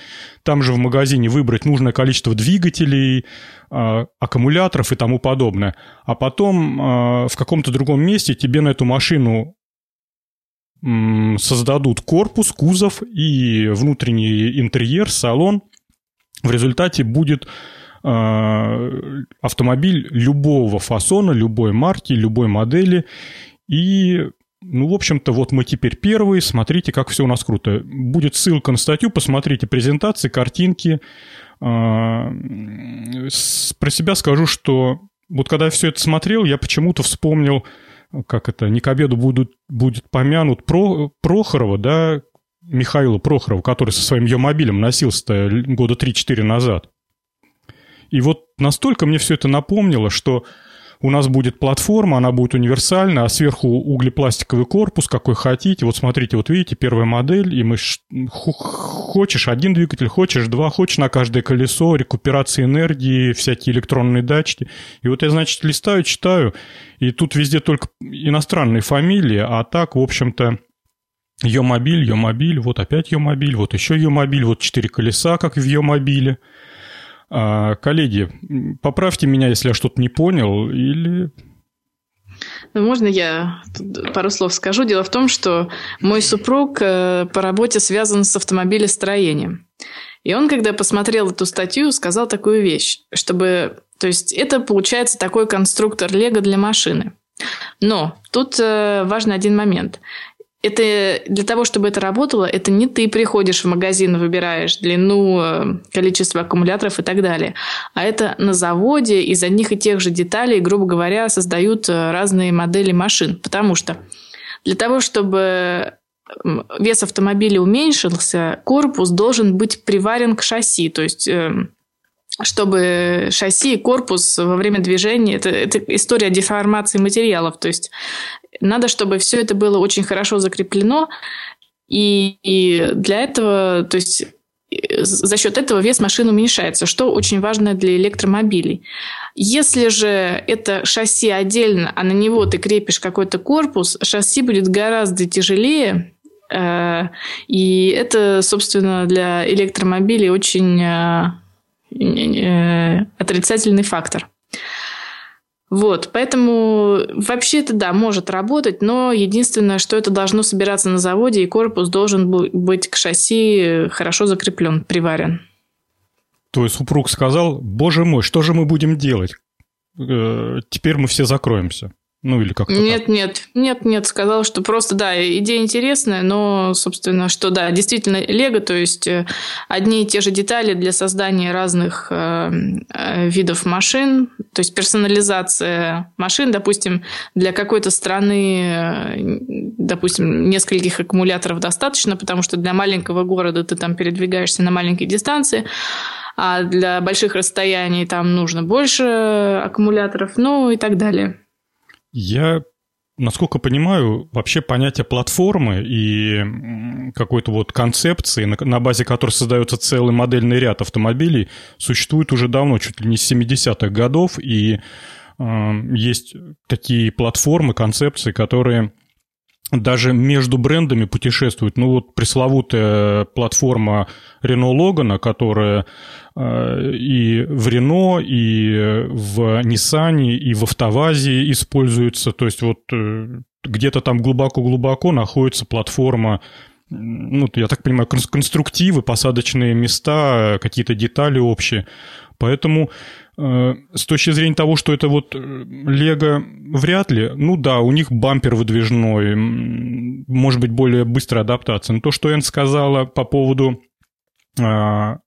Там же в магазине выбрать нужное количество двигателей, э, аккумуляторов и тому подобное. А потом э, в каком-то другом месте тебе на эту машину э, создадут корпус, кузов и внутренний интерьер, салон. В результате будет э, автомобиль любого фасона, любой марки, любой модели. И, ну, в общем-то, вот мы теперь первые, смотрите, как все у нас круто. Будет ссылка на статью, посмотрите презентации, картинки. А, про себя скажу, что вот когда я все это смотрел, я почему-то вспомнил, как это, не к обеду будут, будет помянут Про, Прохорова, да, Михаила Прохорова, который со своим ее мобилем носился года 3-4 назад. И вот настолько мне все это напомнило, что у нас будет платформа, она будет универсальна, а сверху углепластиковый корпус, какой хотите. Вот смотрите, вот видите, первая модель, и мы хочешь один двигатель, хочешь два, хочешь на каждое колесо, рекуперация энергии, всякие электронные датчики. И вот я, значит, листаю, читаю, и тут везде только иностранные фамилии, а так, в общем-то, ее мобиль, ее мобиль, вот опять ее мобиль, вот еще ее мобиль, вот четыре колеса, как в ее мобиле. А, коллеги, поправьте меня, если я что-то не понял, или ну, можно я пару слов скажу? Дело в том, что мой супруг э, по работе связан с автомобилестроением. И он, когда посмотрел эту статью, сказал такую вещь, чтобы... То есть это получается такой конструктор Лего для машины. Но тут э, важный один момент это для того, чтобы это работало, это не ты приходишь в магазин, выбираешь длину, э, количество аккумуляторов и так далее, а это на заводе из одних и тех же деталей, грубо говоря, создают э, разные модели машин. Потому что для того, чтобы вес автомобиля уменьшился, корпус должен быть приварен к шасси, то есть эм, чтобы шасси и корпус во время движения, это, это история деформации материалов, то есть надо, чтобы все это было очень хорошо закреплено, и, и для этого, то есть за счет этого вес машины уменьшается, что очень важно для электромобилей. Если же это шасси отдельно, а на него ты крепишь какой-то корпус, шасси будет гораздо тяжелее, э, и это, собственно, для электромобилей очень э, э, отрицательный фактор. Вот, поэтому вообще это, да, может работать, но единственное, что это должно собираться на заводе, и корпус должен быть к шасси хорошо закреплен, приварен. Твой супруг сказал, боже мой, что же мы будем делать? Э, теперь мы все закроемся. Ну, или как-то Нет, так. нет, нет, нет, сказал, что просто, да, идея интересная, но, собственно, что, да, действительно, Лего, то есть э, одни и те же детали для создания разных э, э, видов машин, то есть персонализация машин, допустим, для какой-то страны, э, допустим, нескольких аккумуляторов достаточно, потому что для маленького города ты там передвигаешься на маленькой дистанции, а для больших расстояний там нужно больше аккумуляторов, ну и так далее. Я, насколько понимаю, вообще понятие платформы и какой-то вот концепции, на, базе которой создается целый модельный ряд автомобилей, существует уже давно, чуть ли не с 70-х годов, и э, есть такие платформы, концепции, которые даже между брендами путешествует. Ну вот пресловутая платформа Renault Logan, которая э, и в Renault, и в Nissan, и в Автовазе используется. То есть вот э, где-то там глубоко-глубоко находится платформа ну, я так понимаю, конструктивы, посадочные места, какие-то детали общие. Поэтому э, с точки зрения того, что это вот э, Лего, вряд ли. Ну да, у них бампер выдвижной, может быть, более быстрая адаптация. Но то, что Энн сказала по поводу э,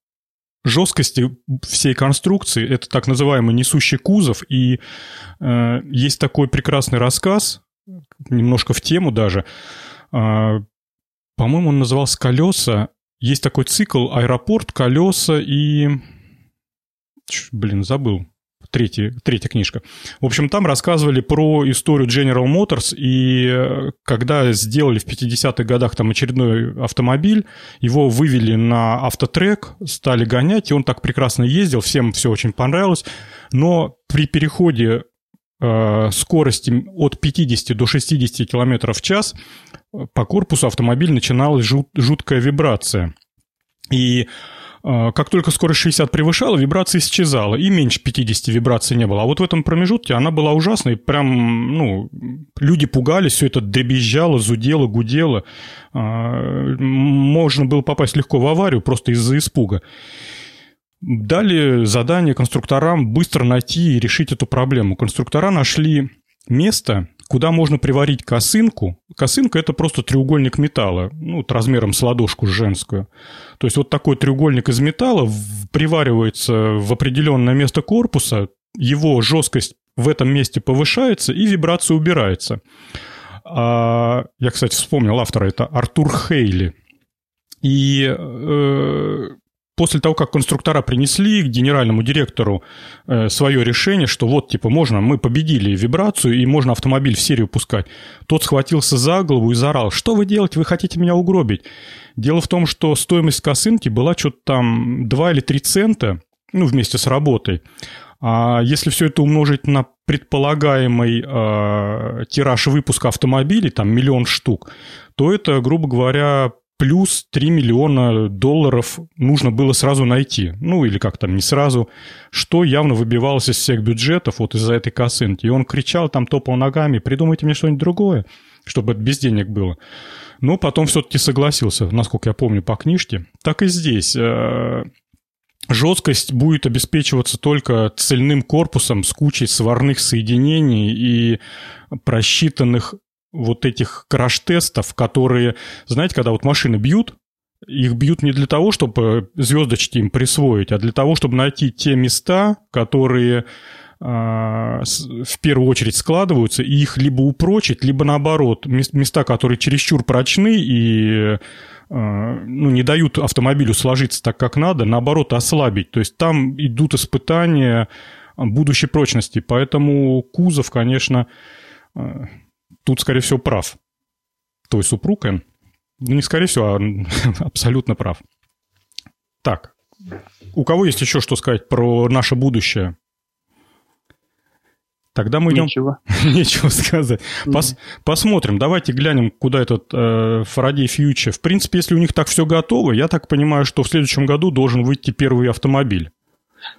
жесткости всей конструкции, это так называемый несущий кузов, и э, есть такой прекрасный рассказ, немножко в тему даже, э, по-моему, он назывался «Колеса». Есть такой цикл «Аэропорт», «Колеса» и блин, забыл. Третья, третья книжка. В общем, там рассказывали про историю General Motors, и э, когда сделали в 50-х годах там очередной автомобиль, его вывели на автотрек, стали гонять, и он так прекрасно ездил, всем все очень понравилось, но при переходе э, скорости от 50 до 60 км в час э, по корпусу автомобиля начиналась жут, жуткая вибрация. И как только скорость 60 превышала, вибрация исчезала, и меньше 50 вибраций не было. А вот в этом промежутке она была ужасной, прям, ну, люди пугались, все это дребезжало, зудело, гудело. А, можно было попасть легко в аварию просто из-за испуга. Дали задание конструкторам быстро найти и решить эту проблему. Конструктора нашли место, куда можно приварить косынку. Косынка – это просто треугольник металла, ну, размером с ладошку женскую. То есть вот такой треугольник из металла приваривается в определенное место корпуса, его жесткость в этом месте повышается и вибрация убирается. А, я, кстати, вспомнил автора, это Артур Хейли. И э, после того, как конструктора принесли к генеральному директору э, свое решение, что вот, типа, можно, мы победили вибрацию, и можно автомобиль в серию пускать, тот схватился за голову и заорал, что вы делаете, вы хотите меня угробить? Дело в том, что стоимость косынки была что-то там 2 или 3 цента, ну, вместе с работой. А если все это умножить на предполагаемый э, тираж выпуска автомобилей, там миллион штук, то это, грубо говоря, плюс 3 миллиона долларов нужно было сразу найти. Ну, или как там, не сразу. Что явно выбивалось из всех бюджетов вот из-за этой косынки. И он кричал, там топал ногами, придумайте мне что-нибудь другое, чтобы без денег было. Но потом все-таки согласился, насколько я помню по книжке. Так и здесь. Э, жесткость будет обеспечиваться только цельным корпусом с кучей сварных соединений и просчитанных вот этих краш-тестов, которые, знаете, когда вот машины бьют, их бьют не для того, чтобы звездочки им присвоить, а для того, чтобы найти те места, которые э, в первую очередь складываются, и их либо упрочить, либо наоборот, места, которые чересчур прочны и э, ну, не дают автомобилю сложиться так, как надо, наоборот, ослабить. То есть там идут испытания будущей прочности. Поэтому кузов, конечно, э, тут, скорее всего, прав. Твой супруг, Эн. Ну, не скорее всего, а абсолютно прав. Так, у кого есть еще что сказать про наше будущее? Тогда мы идем... Нечего. Нечего сказать. Пос... Посмотрим. Давайте глянем, куда этот э, Faraday Future. В принципе, если у них так все готово, я так понимаю, что в следующем году должен выйти первый автомобиль.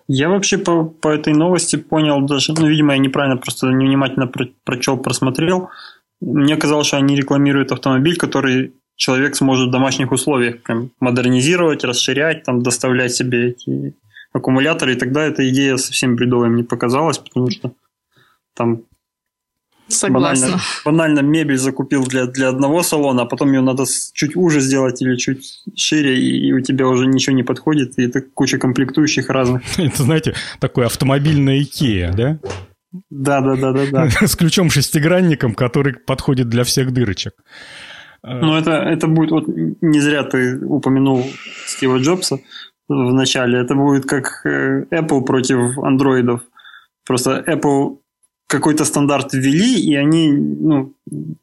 Я вообще по, по этой новости понял даже, ну, видимо, я неправильно просто невнимательно про, прочел, просмотрел. Мне казалось, что они рекламируют автомобиль, который человек сможет в домашних условиях прям модернизировать, расширять, там, доставлять себе эти аккумуляторы, и тогда эта идея совсем бредовой мне показалась, потому что там Согласна. Банально, банально мебель закупил для, для одного салона, а потом ее надо чуть уже сделать или чуть шире, и у тебя уже ничего не подходит, и это куча комплектующих разных. Это, знаете, такое автомобильная Икея, да? Да, да, да, да, да. С ключом шестигранником, который подходит для всех дырочек. Ну, это, это будет, вот не зря ты упомянул Стива Джобса в начале, это будет как э, Apple против андроидов. Просто Apple какой-то стандарт ввели, и они, ну,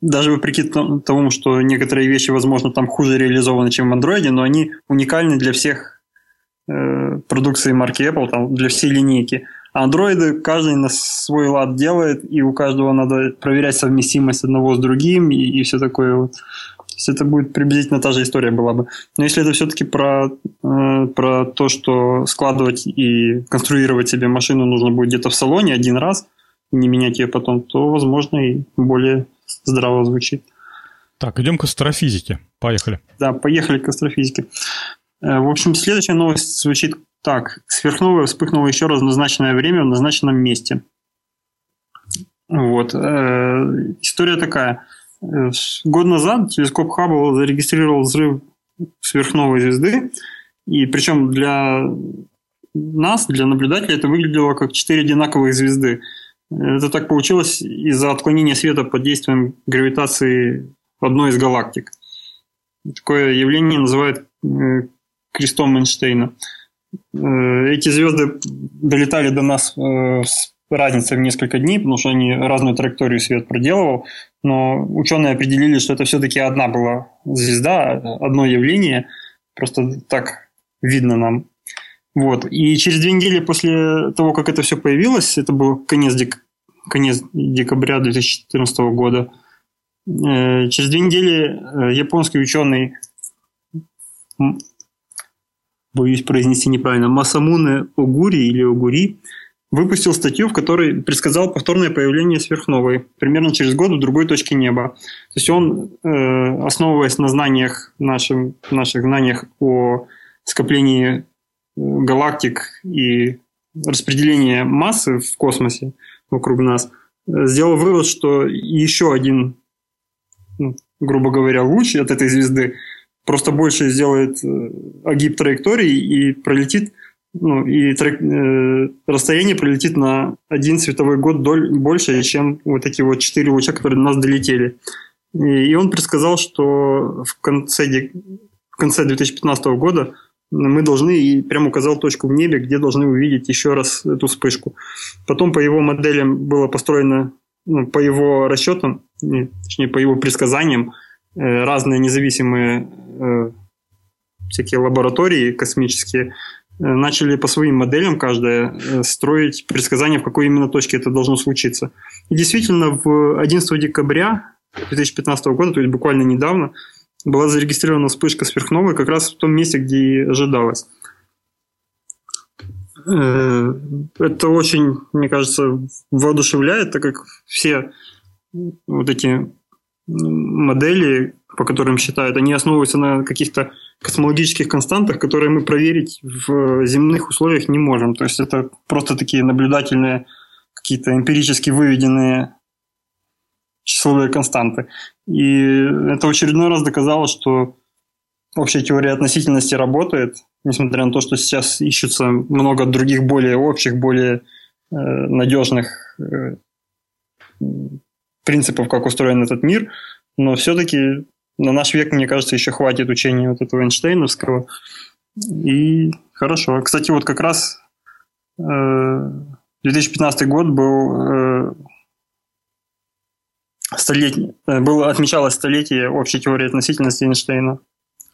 даже вопреки тому, что некоторые вещи, возможно, там хуже реализованы, чем в Android, но они уникальны для всех э, продукции марки Apple, там, для всей линейки. Андроиды каждый на свой лад делает, и у каждого надо проверять совместимость одного с другим, и, и все такое вот. То есть это будет приблизительно та же история была бы. Но если это все-таки про, э, про то, что складывать и конструировать себе машину нужно будет где-то в салоне один раз, и не менять ее потом, то, возможно, и более здраво звучит. Так, идем к астрофизике. Поехали. Да, поехали к астрофизике. Э, в общем, следующая новость звучит так. Сверхновая вспыхнула еще раз в назначенное время в назначенном месте. Вот. Э, история такая. Э, год назад телескоп Хаббл зарегистрировал взрыв сверхновой звезды. И причем для нас, для наблюдателя, это выглядело как четыре одинаковых звезды. Это так получилось из-за отклонения света под действием гравитации одной из галактик. Такое явление называют крестом Эйнштейна. Э, эти звезды долетали до нас э, с разницей в несколько дней, потому что они разную траекторию свет проделывал, но ученые определили, что это все-таки одна была звезда, одно явление, просто так видно нам. Вот. И через две недели после того, как это все появилось, это был конец, дек... конец декабря 2014 года, Э, через две недели японский ученый, боюсь произнести неправильно, Масамуне Огури или Огури, выпустил статью, в которой предсказал повторное появление сверхновой примерно через год в другой точке неба. То есть он, э, основываясь на знаниях, нашим, наших знаниях о скоплении галактик и распределении массы в космосе вокруг нас, сделал вывод, что еще один ну, грубо говоря, луч от этой звезды просто больше сделает э, огиб траектории и пролетит, ну, и траек, э, расстояние пролетит на один световой год доль, больше, чем вот эти вот четыре луча, которые до нас долетели. И, и он предсказал, что в конце, в конце 2015 года мы должны, и прям указал точку в небе, где должны увидеть еще раз эту вспышку. Потом по его моделям было построено ну, по его расчетам, точнее, по его предсказаниям, э, разные независимые э, всякие лаборатории космические э, начали по своим моделям каждая строить предсказания, в какой именно точке это должно случиться. И действительно, в 11 декабря 2015 года, то есть буквально недавно, была зарегистрирована вспышка сверхновой как раз в том месте, где и ожидалось. Э, это очень, мне кажется, воодушевляет, так как все вот эти модели, по которым считают, они основываются на каких-то космологических константах, которые мы проверить в земных условиях не можем. То есть это просто такие наблюдательные, какие-то эмпирически выведенные числовые константы. И это в очередной раз доказало, что общая теория относительности работает, несмотря на то, что сейчас ищутся много других более общих, более э, надежных э, принципов, как устроен этот мир, но все-таки на наш век, мне кажется, еще хватит учения вот этого Эйнштейновского. И хорошо. Кстати, вот как раз э, 2015 год был э, столетний, э, было отмечалось столетие общей теории относительности Эйнштейна.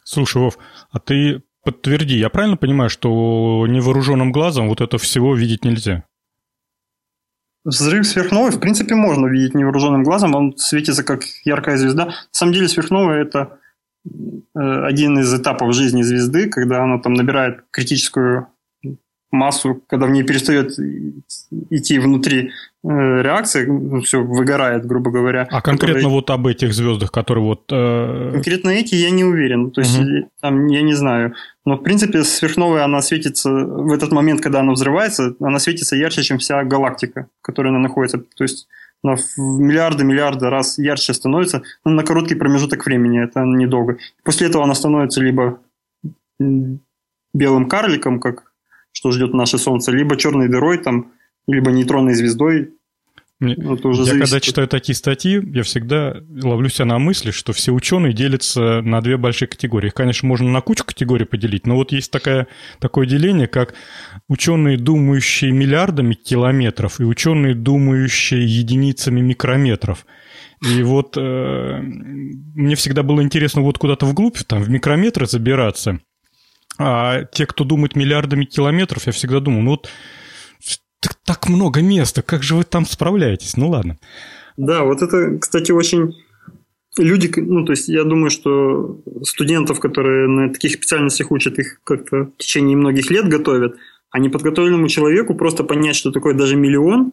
Слушай, Вов, а ты подтверди, я правильно понимаю, что невооруженным глазом вот это всего видеть нельзя? Взрыв сверхновой, в принципе, можно видеть невооруженным глазом, он светится как яркая звезда. На самом деле сверхновая – это э, один из этапов жизни звезды, когда она там набирает критическую массу, когда в ней перестает идти внутри э, реакция, ну, все выгорает, грубо говоря. А конкретно которые... вот об этих звездах, которые вот... Э... Конкретно эти я не уверен, то есть угу. там, я не знаю. Но, в принципе, сверхновая, она светится в этот момент, когда она взрывается, она светится ярче, чем вся галактика, в которой она находится. То есть она в миллиарды-миллиарды раз ярче становится ну, на короткий промежуток времени, это недолго. После этого она становится либо белым карликом, как что ждет наше Солнце, либо черной дырой, там, либо нейтронной звездой. Мне, ну, это уже я когда читаю такие статьи, я всегда ловлю себя на мысли, что все ученые делятся на две большие категории. Их, конечно, можно на кучу категорий поделить, но вот есть такая, такое деление, как ученые, думающие миллиардами километров, и ученые, думающие единицами микрометров. И вот э, мне всегда было интересно вот куда-то вглубь, там, в микрометры забираться – а те, кто думает миллиардами километров, я всегда думаю, ну вот так много места, как же вы там справляетесь? Ну ладно. Да, вот это, кстати, очень люди, ну, то есть я думаю, что студентов, которые на таких специальностях учат, их как-то в течение многих лет готовят, а неподготовленному человеку просто понять, что такое даже миллион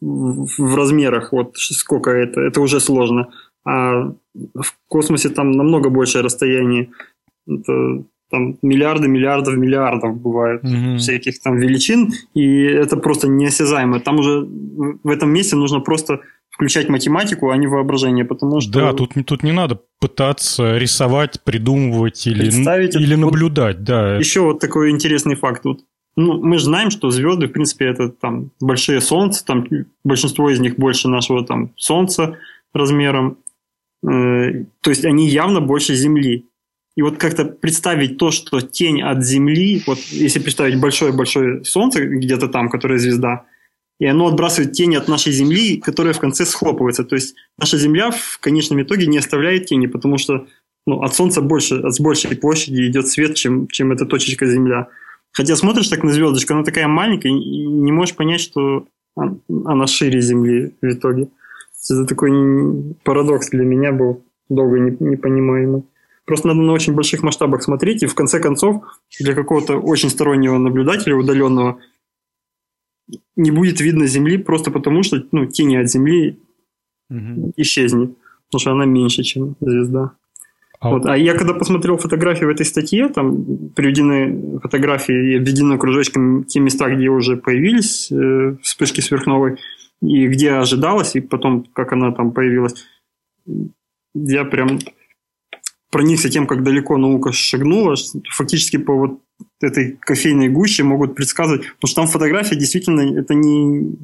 в размерах, вот сколько это, это уже сложно. А в космосе там намного большее расстояние. Это там миллиарды, миллиардов, миллиардов бывает mm всяких там величин, и это просто неосязаемо. Там уже в этом месте нужно просто включать математику, а не воображение, потому что... Да, тут, тут не надо пытаться рисовать, придумывать или, или наблюдать, вот да. Еще вот такой интересный факт. Вот, ну, мы же знаем, что звезды, в принципе, это там большие солнца, там большинство из них больше нашего там солнца размером, э, то есть они явно больше Земли. И вот как-то представить то, что тень от Земли, вот если представить большое-большое Солнце где-то там, которое звезда, и оно отбрасывает тень от нашей Земли, которая в конце схлопывается. То есть наша Земля в конечном итоге не оставляет тени, потому что ну, от Солнца больше, с большей площади идет свет, чем, чем эта точечка Земля. Хотя смотришь так на звездочку, она такая маленькая, и не можешь понять, что она шире Земли в итоге. Это такой парадокс для меня был долго непонимаемый. Просто надо на очень больших масштабах смотреть, и в конце концов для какого-то очень стороннего наблюдателя, удаленного, не будет видно Земли просто потому, что ну, тени от Земли угу. исчезнет, потому что она меньше, чем звезда. А... Вот. а я когда посмотрел фотографии в этой статье, там приведены фотографии и обведены кружочками те места, где уже появились э, вспышки сверхновой, и где ожидалось, и потом, как она там появилась. Я прям проникся тем, как далеко наука шагнула, фактически по вот этой кофейной гуще могут предсказывать, потому что там фотография действительно это не,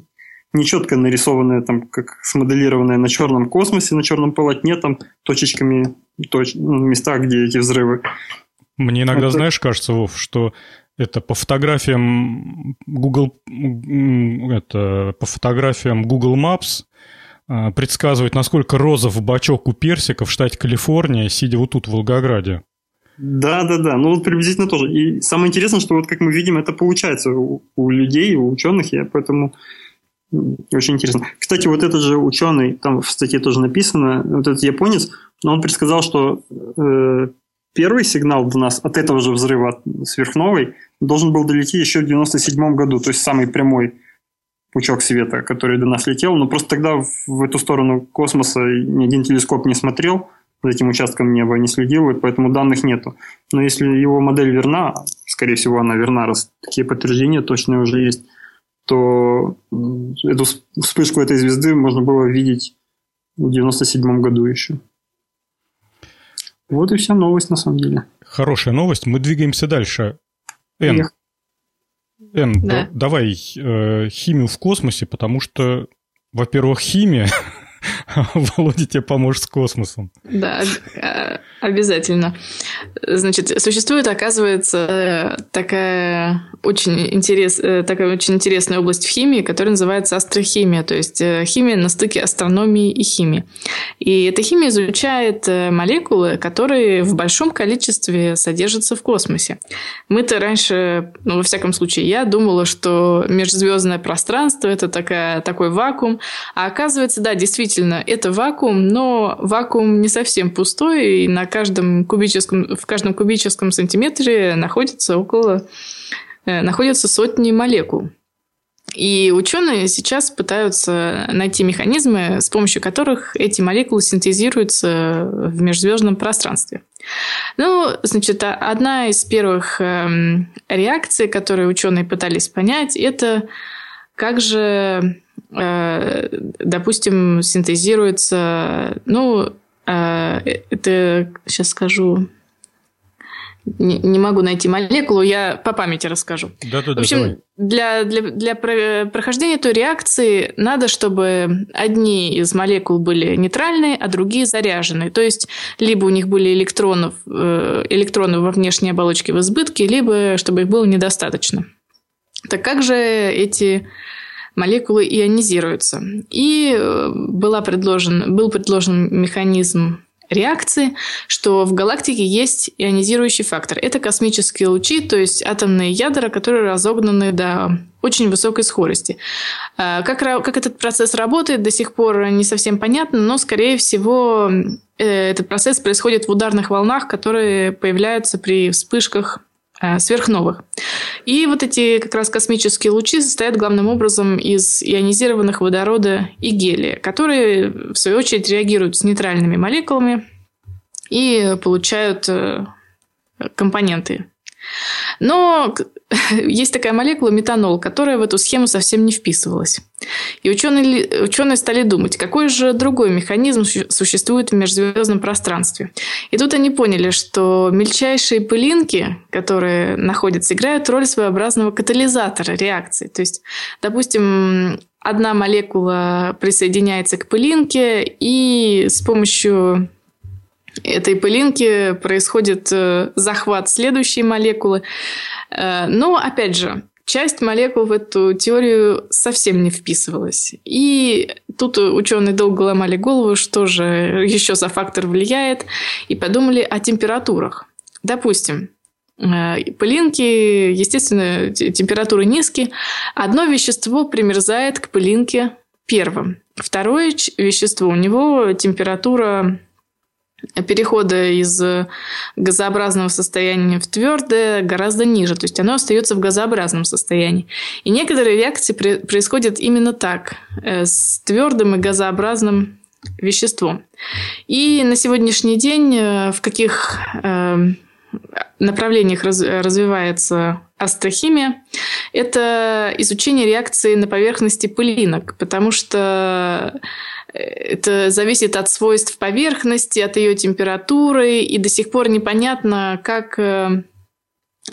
не четко нарисованная, там, как смоделированная на черном космосе, на черном полотне, там, точечками, точ, ну, места, где эти взрывы. Мне иногда, это... знаешь, кажется, Вов, что это по фотографиям Google, это по фотографиям Google Maps предсказывать, насколько розов бачок у персика в штате Калифорния, сидя вот тут, в Волгограде. Да, да, да. Ну вот приблизительно тоже. И самое интересное, что вот как мы видим, это получается у, у людей, у ученых, и поэтому очень интересно. Кстати, вот этот же ученый, там в статье тоже написано, вот этот японец, он предсказал, что э, первый сигнал до нас от этого же взрыва сверхновой должен был долететь еще в 97 году, то есть самый прямой пучок света, который до нас летел, но просто тогда в эту сторону космоса ни один телескоп не смотрел, за этим участком неба не следил, и поэтому данных нету. Но если его модель верна, скорее всего она верна, раз такие подтверждения точные уже есть, то эту вспышку этой звезды можно было видеть в 97 году еще. Вот и вся новость на самом деле. Хорошая новость. Мы двигаемся дальше. Эн, Эн, да. да, давай э, химию в космосе, потому что, во-первых, химия, Володя тебе поможет с космосом. Да, а, Обязательно. Значит, существует, оказывается, такая очень, интерес, э, такая очень интересная область в химии, которая называется астрохимия, то есть э, химия на стыке астрономии и химии. И эта химия изучает э, молекулы, которые в большом количестве содержатся в космосе. Мы-то раньше, ну, во всяком случае, я думала, что межзвездное пространство – это такая, такой вакуум, а оказывается, да, действительно, это вакуум, но вакуум не совсем пустой, и на каждом кубическом, в каждом кубическом сантиметре находится около э, находятся сотни молекул. И ученые сейчас пытаются найти механизмы, с помощью которых эти молекулы синтезируются в межзвездном пространстве. Ну, значит, одна из первых эм, реакций, которые ученые пытались понять, это как же, э, допустим, синтезируется, ну, а, это сейчас скажу. Не, не могу найти молекулу, я по памяти расскажу. Да, да, В общем, давай. для, для, для прохождения той реакции надо, чтобы одни из молекул были нейтральные, а другие заряженные. То есть, либо у них были электронов, э, электроны во внешней оболочке в избытке, либо чтобы их было недостаточно. Так как же эти молекулы ионизируются. И э, была предложен, был предложен механизм реакции, что в галактике есть ионизирующий фактор. Это космические лучи, то есть атомные ядра, которые разогнаны до очень высокой скорости. А, как, как этот процесс работает, до сих пор не совсем понятно, но, скорее всего, э, этот процесс происходит в ударных волнах, которые появляются при вспышках Э, сверхновых. И вот эти как раз космические лучи состоят главным образом из ионизированных водорода и гелия, которые, в свою очередь, реагируют с нейтральными молекулами и получают э, компоненты но есть такая молекула метанол, которая в эту схему совсем не вписывалась. И ученые, ученые стали думать, какой же другой механизм существует в межзвездном пространстве. И тут они поняли, что мельчайшие пылинки, которые находятся, играют роль своеобразного катализатора реакции. То есть, допустим, одна молекула присоединяется к пылинке, и с помощью этой пылинки происходит э, захват следующей молекулы. Э, но, опять же, часть молекул в эту теорию совсем не вписывалась. И тут ученые долго ломали голову, что же еще за фактор влияет, и подумали о температурах. Допустим, э, пылинки, естественно, температуры низкие. Одно вещество примерзает к пылинке первым. Второе вещество, у него температура перехода из газообразного состояния в твердое гораздо ниже, то есть оно остается в газообразном состоянии. И некоторые реакции происходят именно так, э, с твердым и газообразным веществом. И на сегодняшний день э, в каких э, направлениях развивается астрохимия, это изучение реакции на поверхности пылинок, потому что это зависит от свойств поверхности, от ее температуры, и до сих пор непонятно, как э,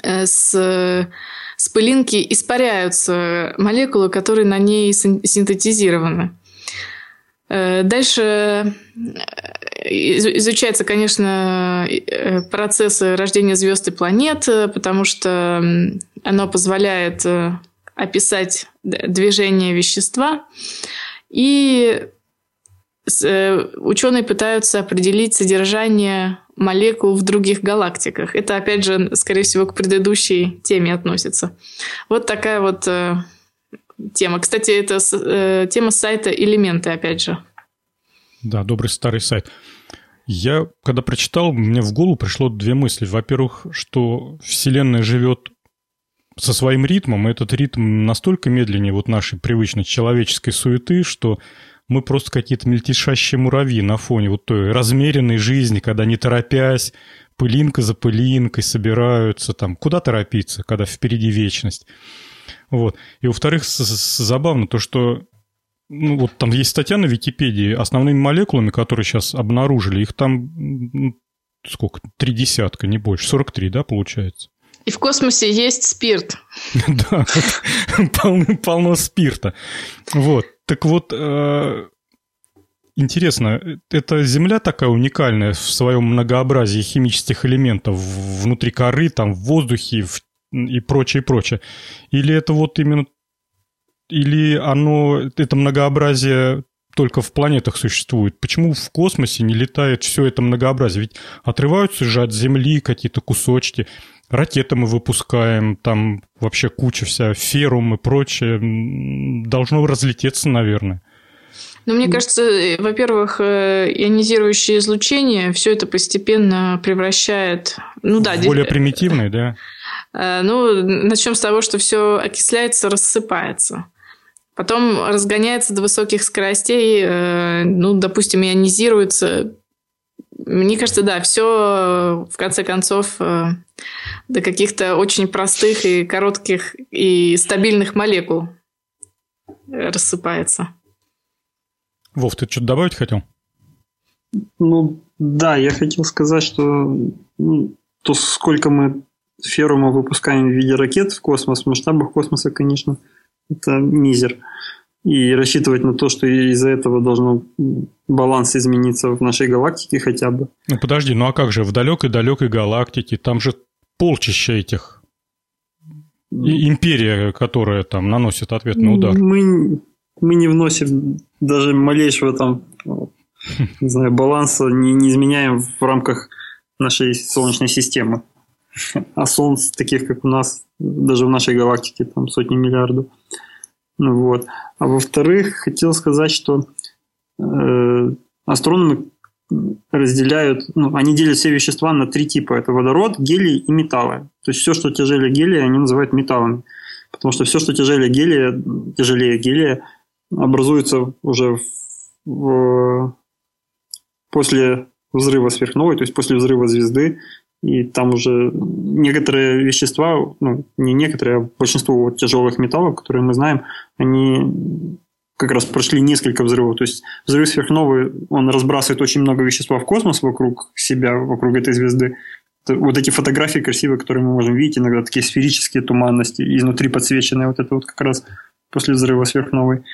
э, с, с пылинки испаряются молекулы, которые на ней синтетизированы. Э, дальше изучается, конечно, процесс рождения звезд и планет, потому что оно позволяет описать движение вещества. И ученые пытаются определить содержание молекул в других галактиках. Это, опять же, скорее всего, к предыдущей теме относится. Вот такая вот э, тема. Кстати, это э, тема сайта «Элементы», опять же. Да, добрый старый сайт. Я, когда прочитал, мне в голову пришло две мысли. Во-первых, что Вселенная живет со своим ритмом, и этот ритм настолько медленнее вот нашей привычной человеческой суеты, что мы просто какие-то мельтешащие муравьи на фоне вот той размеренной жизни, когда не торопясь, пылинка за пылинкой собираются, там, куда торопиться, когда впереди вечность. Вот. И, во-вторых, забавно то, что ну, вот там есть статья на Википедии, основными молекулами, которые сейчас обнаружили, их там ну, сколько, три десятка, не больше, 43, да, получается? И в космосе есть спирт. Да, полно спирта. Вот. Так вот, э, интересно, эта Земля такая уникальная в своем многообразии химических элементов внутри коры, там, в воздухе и прочее, прочее. Или это вот именно... Или оно, это многообразие только в планетах существует. Почему в космосе не летает все это многообразие? Ведь отрываются же от Земли какие-то кусочки ракеты мы выпускаем, там вообще куча вся, ферум и прочее, должно разлететься, наверное. Ну, мне кажется, э, во-первых, э, ионизирующее излучение все это постепенно превращает... Ну да, более диф... примитивное, да? Э, ну, начнем с того, что все окисляется, рассыпается. Потом разгоняется до высоких скоростей, ну, допустим, ионизируется мне кажется, да, все в конце концов э, до каких-то очень простых и коротких и стабильных молекул рассыпается. Вов, ты что-то добавить хотел? Ну, да, я хотел сказать, что ну, то, сколько мы ферума выпускаем в виде ракет в космос, в масштабах космоса, конечно, это мизер и рассчитывать на то, что из-за этого должно баланс измениться в нашей галактике хотя бы. Ну подожди, ну а как же в далекой-далекой галактике, там же полчища этих и империя, которая там наносит ответный удар. Мы, мы не вносим даже малейшего там не знаю, баланса не, не изменяем в рамках нашей Солнечной системы. А Солнц, таких как у нас, даже в нашей галактике, там сотни миллиардов. Вот. А во-вторых, хотел сказать, что э, астрономы разделяют, ну, они делят все вещества на три типа. Это водород, гелий и металлы. То есть все, что тяжелее гелия, они называют металлами. Потому что все, что тяжелее гелия, тяжелее гелия, образуется уже в, в, после взрыва сверхновой, то есть после взрыва звезды, и там уже некоторые вещества, ну, не некоторые, а большинство вот тяжелых металлов, которые мы знаем, они как раз прошли несколько взрывов. То есть взрыв сверхновой, он разбрасывает очень много вещества в космос вокруг себя, вокруг этой звезды. Вот эти фотографии красивые, которые мы можем видеть, иногда такие сферические туманности, изнутри подсвеченные, вот это вот как раз после взрыва сверхновой.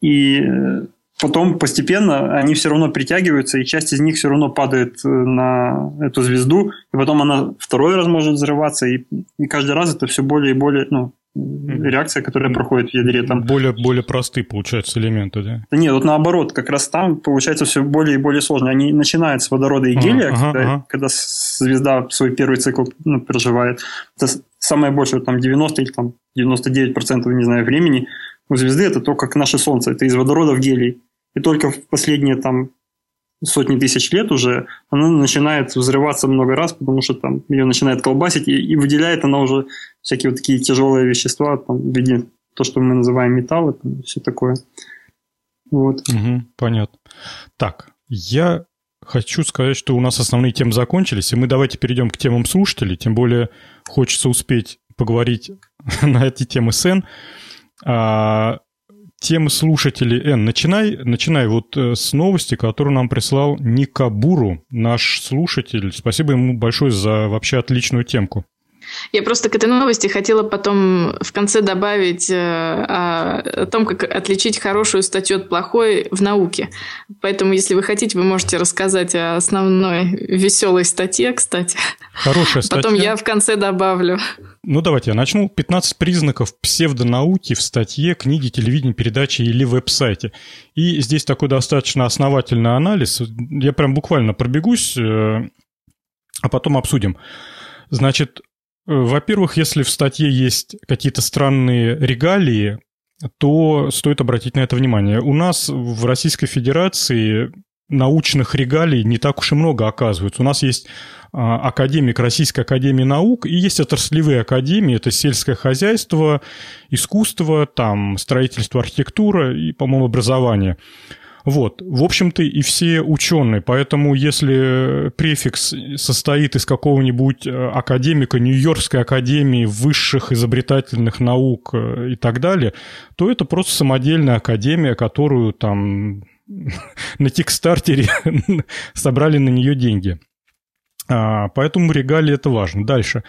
И э, потом постепенно они все равно притягиваются, и часть из них все равно падает э, на эту звезду, и потом она второй раз может взрываться, и, и каждый раз это все более и более, ну, реакция, которая проходит в ядре. Там. Более, более простые, получаются, элементы, да? Да нет, вот наоборот, как раз там получается все более и более сложно. Они начинают с водорода и гелия, ага, когда, ага. когда звезда свой первый цикл ну, проживает. Это самое большее, там 90 или там 99% не знаю, времени у звезды это то, как наше Солнце. Это из водорода в гелий. И только в последние там сотни тысяч лет уже, она начинает взрываться много раз, потому что там ее начинает колбасить, и, и выделяет она уже всякие вот такие тяжелые вещества, там, в виде то, что мы называем металлы, там, все такое. Вот. Угу, понятно. Так, я хочу сказать, что у нас основные темы закончились, и мы давайте перейдем к темам слушателей, тем более хочется успеть поговорить на эти темы с темы слушателей. Эн, начинай, начинай вот э, с новости, которую нам прислал Никабуру, наш слушатель. Спасибо ему большое за вообще отличную темку. Я просто к этой новости хотела потом в конце добавить э, о, том, как отличить хорошую статью от плохой в науке. Поэтому, если вы хотите, вы можете рассказать о основной веселой статье, кстати. Хорошая статья. Потом я в конце добавлю. Ну, давайте я начну. 15 признаков псевдонауки в статье, книге, телевидении, передаче или веб-сайте. И здесь такой достаточно основательный анализ. Я прям буквально пробегусь, э, а потом обсудим. Значит, во-первых, если в статье есть какие-то странные регалии, то стоит обратить на это внимание. У нас в Российской Федерации научных регалий не так уж и много оказывается. У нас есть а, академик Российской Академии Наук, и есть отраслевые академии, это сельское хозяйство, искусство, там, строительство, архитектура и, по-моему, образование. Вот, в общем-то, и все ученые. Поэтому, если префикс состоит из какого-нибудь э, академика Нью-Йоркской академии высших изобретательных наук э, и так далее, то это просто самодельная академия, которую там на Кикстартере собрали на нее деньги. А, поэтому регалии это важно. Дальше.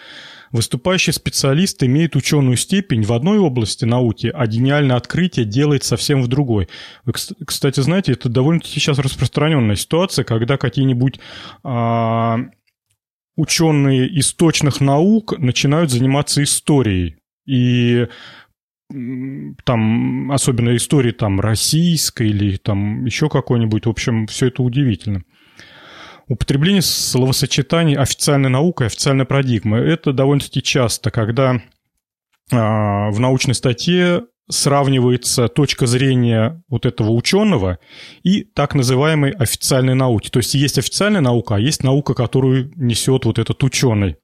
Выступающий специалист имеет ученую степень в одной области науки, а гениальное открытие делает совсем в другой. Вы, кстати, знаете, это довольно-таки сейчас распространенная ситуация, когда какие-нибудь а, ученые из точных наук начинают заниматься историей. И там, особенно истории там российской или там еще какой-нибудь, в общем, все это удивительно. Употребление словосочетаний официальная наука и официальная парадигма – это довольно-таки часто, когда а, в научной статье сравнивается точка зрения вот этого ученого и так называемой официальной науки. То есть есть официальная наука, а есть наука, которую несет вот этот ученый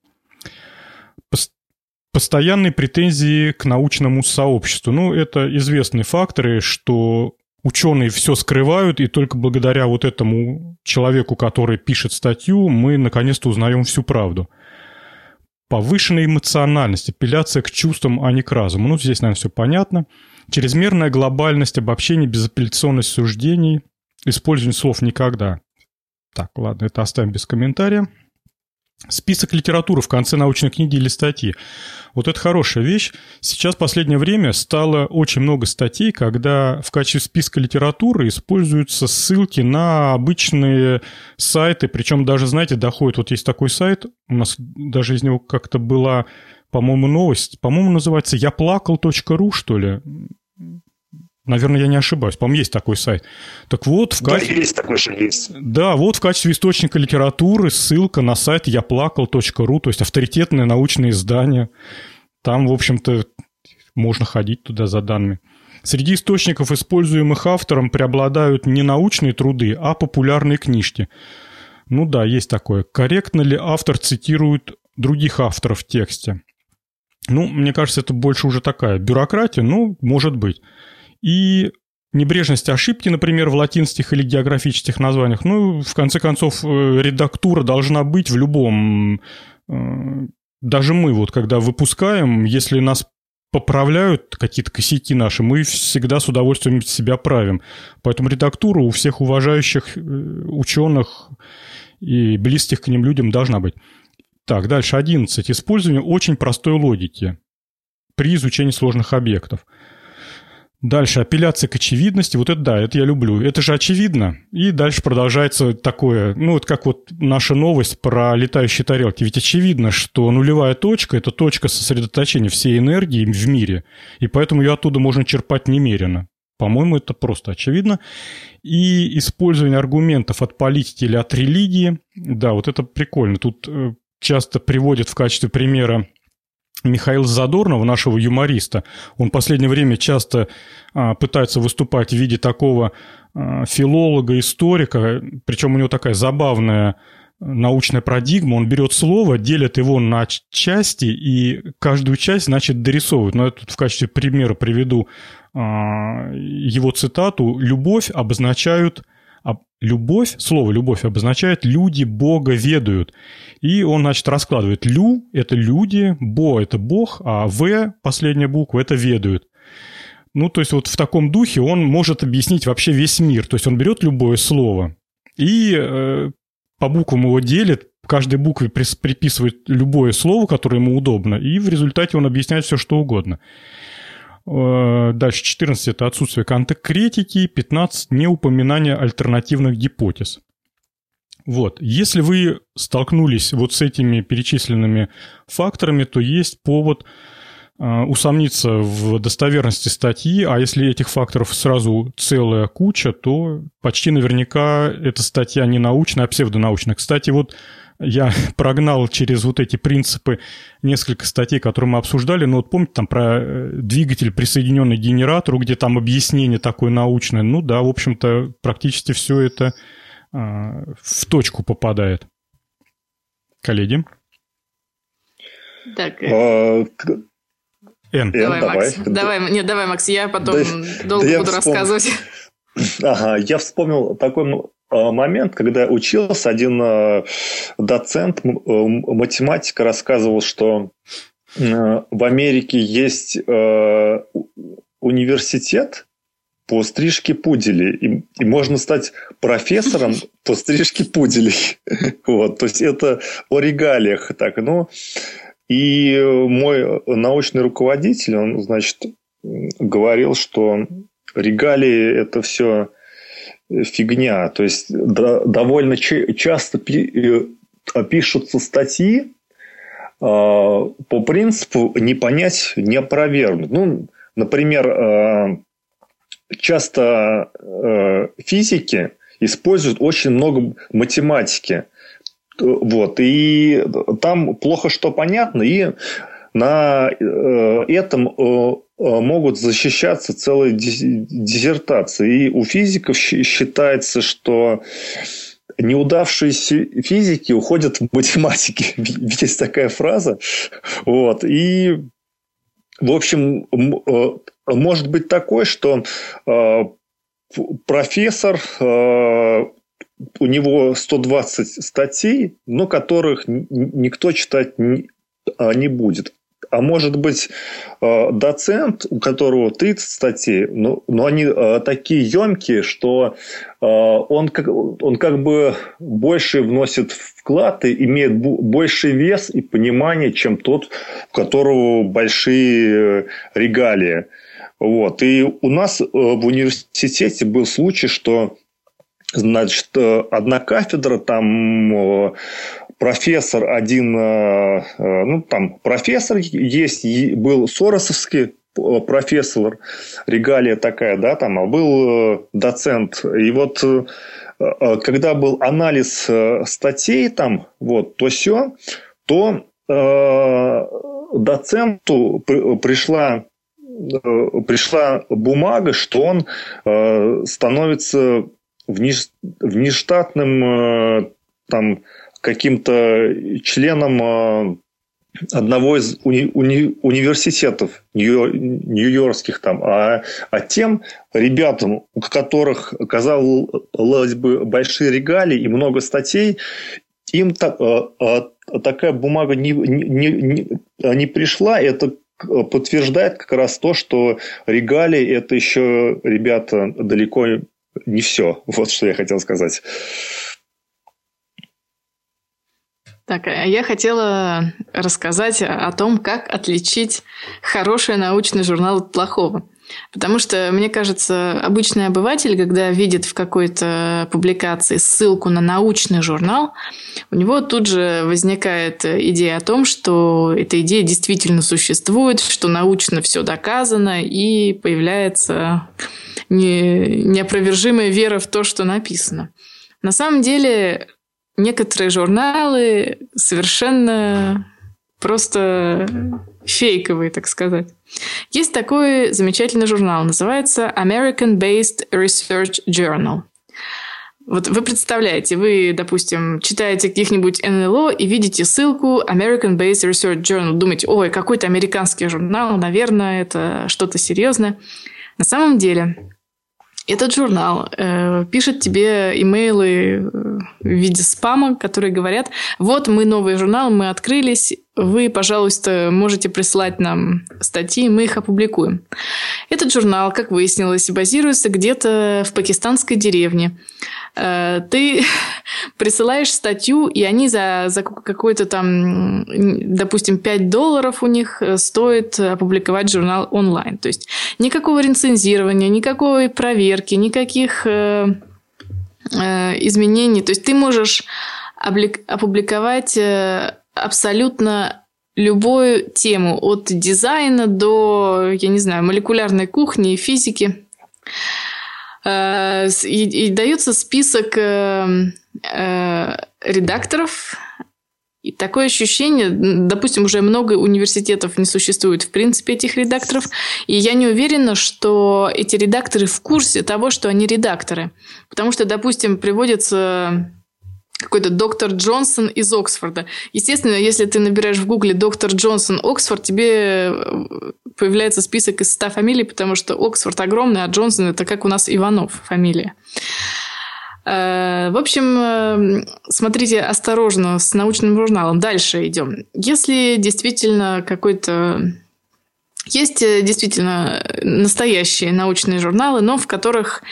постоянные претензии к научному сообществу. Ну, это известные факторы, что ученые все скрывают, и только благодаря вот этому человеку, который пишет статью, мы наконец-то узнаем всю правду. Повышенная эмоциональность, апелляция к чувствам, а не к разуму. Ну, здесь, наверное, все понятно. Чрезмерная глобальность обобщения, безапелляционность суждений, использование слов «никогда». Так, ладно, это оставим без комментария. Список литературы в конце научной книги или статьи. Вот это хорошая вещь. Сейчас в последнее время стало очень много статей, когда в качестве списка литературы используются ссылки на обычные сайты. Причем даже, знаете, доходит, вот есть такой сайт, у нас даже из него как-то была, по-моему, новость. По-моему, называется яплакал.ру, что ли Наверное, я не ошибаюсь. По-моему, есть такой сайт. Так вот, в качестве... Да, есть такой же есть. Да, вот в качестве источника литературы ссылка на сайт яплакал.ру, то есть авторитетное научное издание. Там, в общем-то, можно ходить туда за данными. Среди источников, используемых автором, преобладают не научные труды, а популярные книжки. Ну да, есть такое. Корректно ли автор цитирует других авторов в тексте? Ну, мне кажется, это больше уже такая бюрократия, ну, может быть. И небрежность ошибки, например, в латинских или географических названиях. Ну, в конце концов, э, редактура должна быть в любом... Э, даже мы вот, когда выпускаем, если нас поправляют какие-то косяки наши, мы всегда с удовольствием себя правим. Поэтому редактура у всех уважающих э, ученых и близких к ним людям должна быть. Так, дальше 11. Использование очень простой логики при изучении сложных объектов. Дальше апелляция к очевидности. Вот это да, это я люблю. Это же очевидно. И дальше продолжается такое, ну вот как вот наша новость про летающие тарелки. Ведь очевидно, что нулевая точка – это точка сосредоточения всей энергии в мире. И поэтому ее оттуда можно черпать немерено. По-моему, это просто очевидно. И использование аргументов от политики или от религии. Да, вот это прикольно. Тут э, часто приводят в качестве примера Михаил Задорнова, нашего юмориста, он в последнее время часто а, пытается выступать в виде такого а, филолога, историка, причем у него такая забавная научная парадигма, он берет слово, делит его на части и каждую часть, значит, дорисовывает. Но я тут в качестве примера приведу а, его цитату. «Любовь обозначают а любовь, слово любовь обозначает люди Бога ведают. И он, значит, раскладывает лю – это люди, бо – это Бог, а в, последняя буква – это ведают. Ну, то есть вот в таком духе он может объяснить вообще весь мир. То есть он берет любое слово и э, по буквам его делит, каждой букве приписывает любое слово, которое ему удобно, и в результате он объясняет все, что угодно. Э, дальше 14 – это отсутствие конкретики, 15 – неупоминание альтернативных гипотез. Вот. Если вы столкнулись вот с этими перечисленными факторами, то есть повод э, усомниться в достоверности статьи, а если этих факторов сразу целая куча, то почти наверняка эта статья не научная, а псевдонаучная. Кстати, вот я прогнал через вот эти принципы несколько статей, которые мы обсуждали. Ну, вот помните там про э, двигатель, присоединенный к генератору, где там объяснение такое научное. Ну да, в общем-то, практически все это а, в точку попадает. Коллеги? Так. А, Н. Давай, давай, Макс. Давай, нет, давай, Макс, я потом да, долго да буду вспом... рассказывать. Ага, я вспомнил такой Э, момент, когда учился, один э, доцент, э, математика рассказывал, что в Америке есть университет по стрижке пуделей, и, и можно стать профессором по стрижке пуделей. Вот, то есть это о регалиях так, ну, и мой научный руководитель, он, значит, говорил, что регалии это все фигня. То есть довольно часто э, пишутся статьи а, по принципу не понять, не опровергнуть. Ну, например, а, часто э, физики используют очень много математики. Вот, и там плохо что понятно, и на э, этом Э, могут защищаться целые диссертации. И у физиков считается, что неудавшиеся физики уходят в математике. Есть такая фраза. Вот. И, в общем, э, может быть такое, что э, профессор, у него 120 статей, но которых никто читать не будет а может быть э, доцент, у которого 30 статей, но, но они э, такие емкие, что э, он, как, он как бы больше вносит вклад и имеет больший вес и понимание, чем тот, у которого большие регалии. Вот. И у нас в университете был случай, что значит, одна кафедра там профессор один, э, э, ну, там профессор есть, был Соросовский профессор, регалия такая, да, там, а был доцент. И вот когда был анализ статей там, вот, то все, то доценту пришла пришла бумага, что он становится внештатным там каким-то членом э, одного из уни, уни, университетов нью, нью-йоркских там, а, а тем ребятам, у которых, казалось бы, большие регалии и много статей, им так, а, такая бумага не, не, не, не пришла, это подтверждает как раз то, что регалии это еще, ребята, далеко не все. Вот что я хотел сказать. Так, а я хотела рассказать о том, как отличить хороший научный журнал от плохого. Потому что, мне кажется, обычный обыватель, когда видит в какой-то публикации ссылку на научный журнал, у него тут же возникает идея о том, что эта идея действительно существует, что научно все доказано, и появляется не, неопровержимая вера в то, что написано. На самом деле некоторые журналы совершенно просто фейковые, так сказать. Есть такой замечательный журнал, называется American Based Research Journal. Вот вы представляете, вы, допустим, читаете каких-нибудь НЛО и видите ссылку American Based Research Journal. Думаете, ой, какой-то американский журнал, наверное, это что-то серьезное. На самом деле, этот журнал э, пишет тебе имейлы э, в виде спама, которые говорят, вот мы новый журнал, мы открылись, вы, пожалуйста, можете прислать нам статьи, мы их опубликуем. Этот журнал, как выяснилось, базируется где-то в пакистанской деревне. Э, ты присылаешь статью, и они за, за какой-то там, допустим, 5 долларов у них э, стоит опубликовать журнал онлайн. То есть никакого рецензирования, никакой проверки, никаких э, изменений. То есть ты можешь опубликовать абсолютно любую тему, от дизайна до, я не знаю, молекулярной кухни и физики. Э, и, и дается список э, э, редакторов. И такое ощущение, допустим, уже много университетов не существует в принципе этих редакторов, и я не уверена, что эти редакторы в курсе того, что они редакторы. Потому что, допустим, приводится какой-то доктор Джонсон из Оксфорда. Естественно, если ты набираешь в гугле доктор Джонсон Оксфорд, тебе э, появляется список из 100 фамилий, потому что Оксфорд огромный, а Джонсон это как у нас Иванов фамилия. Э, в общем, э, смотрите осторожно с научным журналом. Дальше идем. Если действительно какой-то есть действительно настоящие научные журналы, но в которых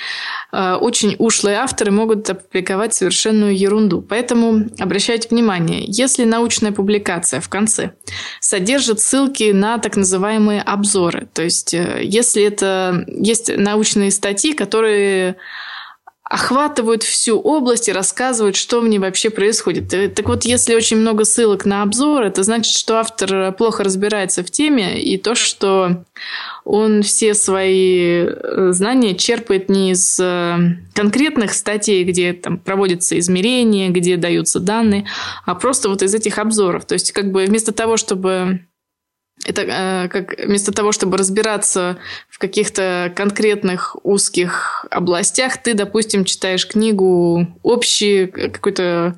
Э, очень ушлые авторы могут опубликовать совершенную ерунду. Поэтому обращайте внимание, если научная публикация в конце содержит ссылки на так называемые обзоры, то есть э, если это есть научные статьи, которые охватывают всю область и рассказывают, что в ней вообще происходит. Э, так вот, если очень много ссылок на обзор, это значит, что автор плохо разбирается в теме, и то, что он все свои э, знания черпает не из э, конкретных статей, где там проводятся измерения, где даются данные, а просто вот из этих обзоров. То есть, как бы вместо того, чтобы это э, как вместо того, чтобы разбираться в каких-то конкретных узких областях, ты, допустим, читаешь книгу общий какой-то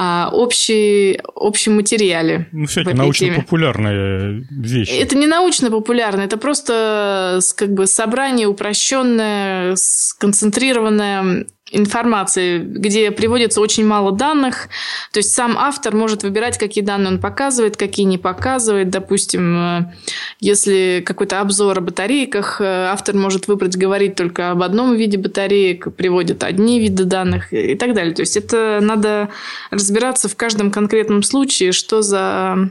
а, общий, общем материале. Ну, всякие научно-популярные вещи. Это не научно-популярное, это просто как бы собрание упрощенное, сконцентрированное информации, где приводится очень мало данных. То есть сам автор может выбирать, какие данные он показывает, какие не показывает. Допустим, э, если какой-то обзор о батарейках, э, автор может выбрать говорить только об одном виде батареек, приводит одни виды данных и так далее. То есть это надо разбираться в каждом конкретном случае, что за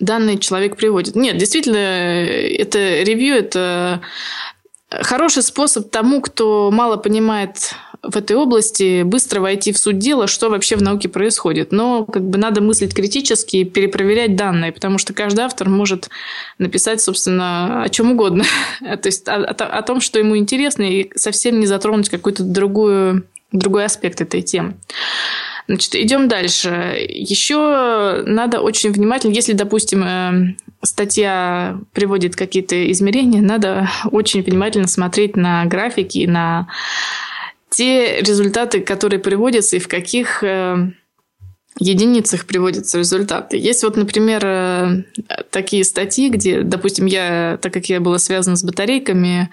данные человек приводит. Нет, действительно, это ревью, это хороший способ тому, кто мало понимает в этой области быстро войти в суть дела, что вообще в науке происходит. Но как бы надо мыслить критически и перепроверять данные, потому что каждый автор может написать, собственно, о чем угодно. То есть о, о, о том, что ему интересно, и совсем не затронуть какой-то другую, другой аспект этой темы. Значит, идем дальше. Еще надо очень внимательно, если, допустим, э, статья приводит какие-то измерения, надо очень внимательно смотреть на графики, на те результаты, которые приводятся и в каких э, единицах приводятся результаты. Есть вот, например, э, такие статьи, где, допустим, я, так как я была связана с батарейками,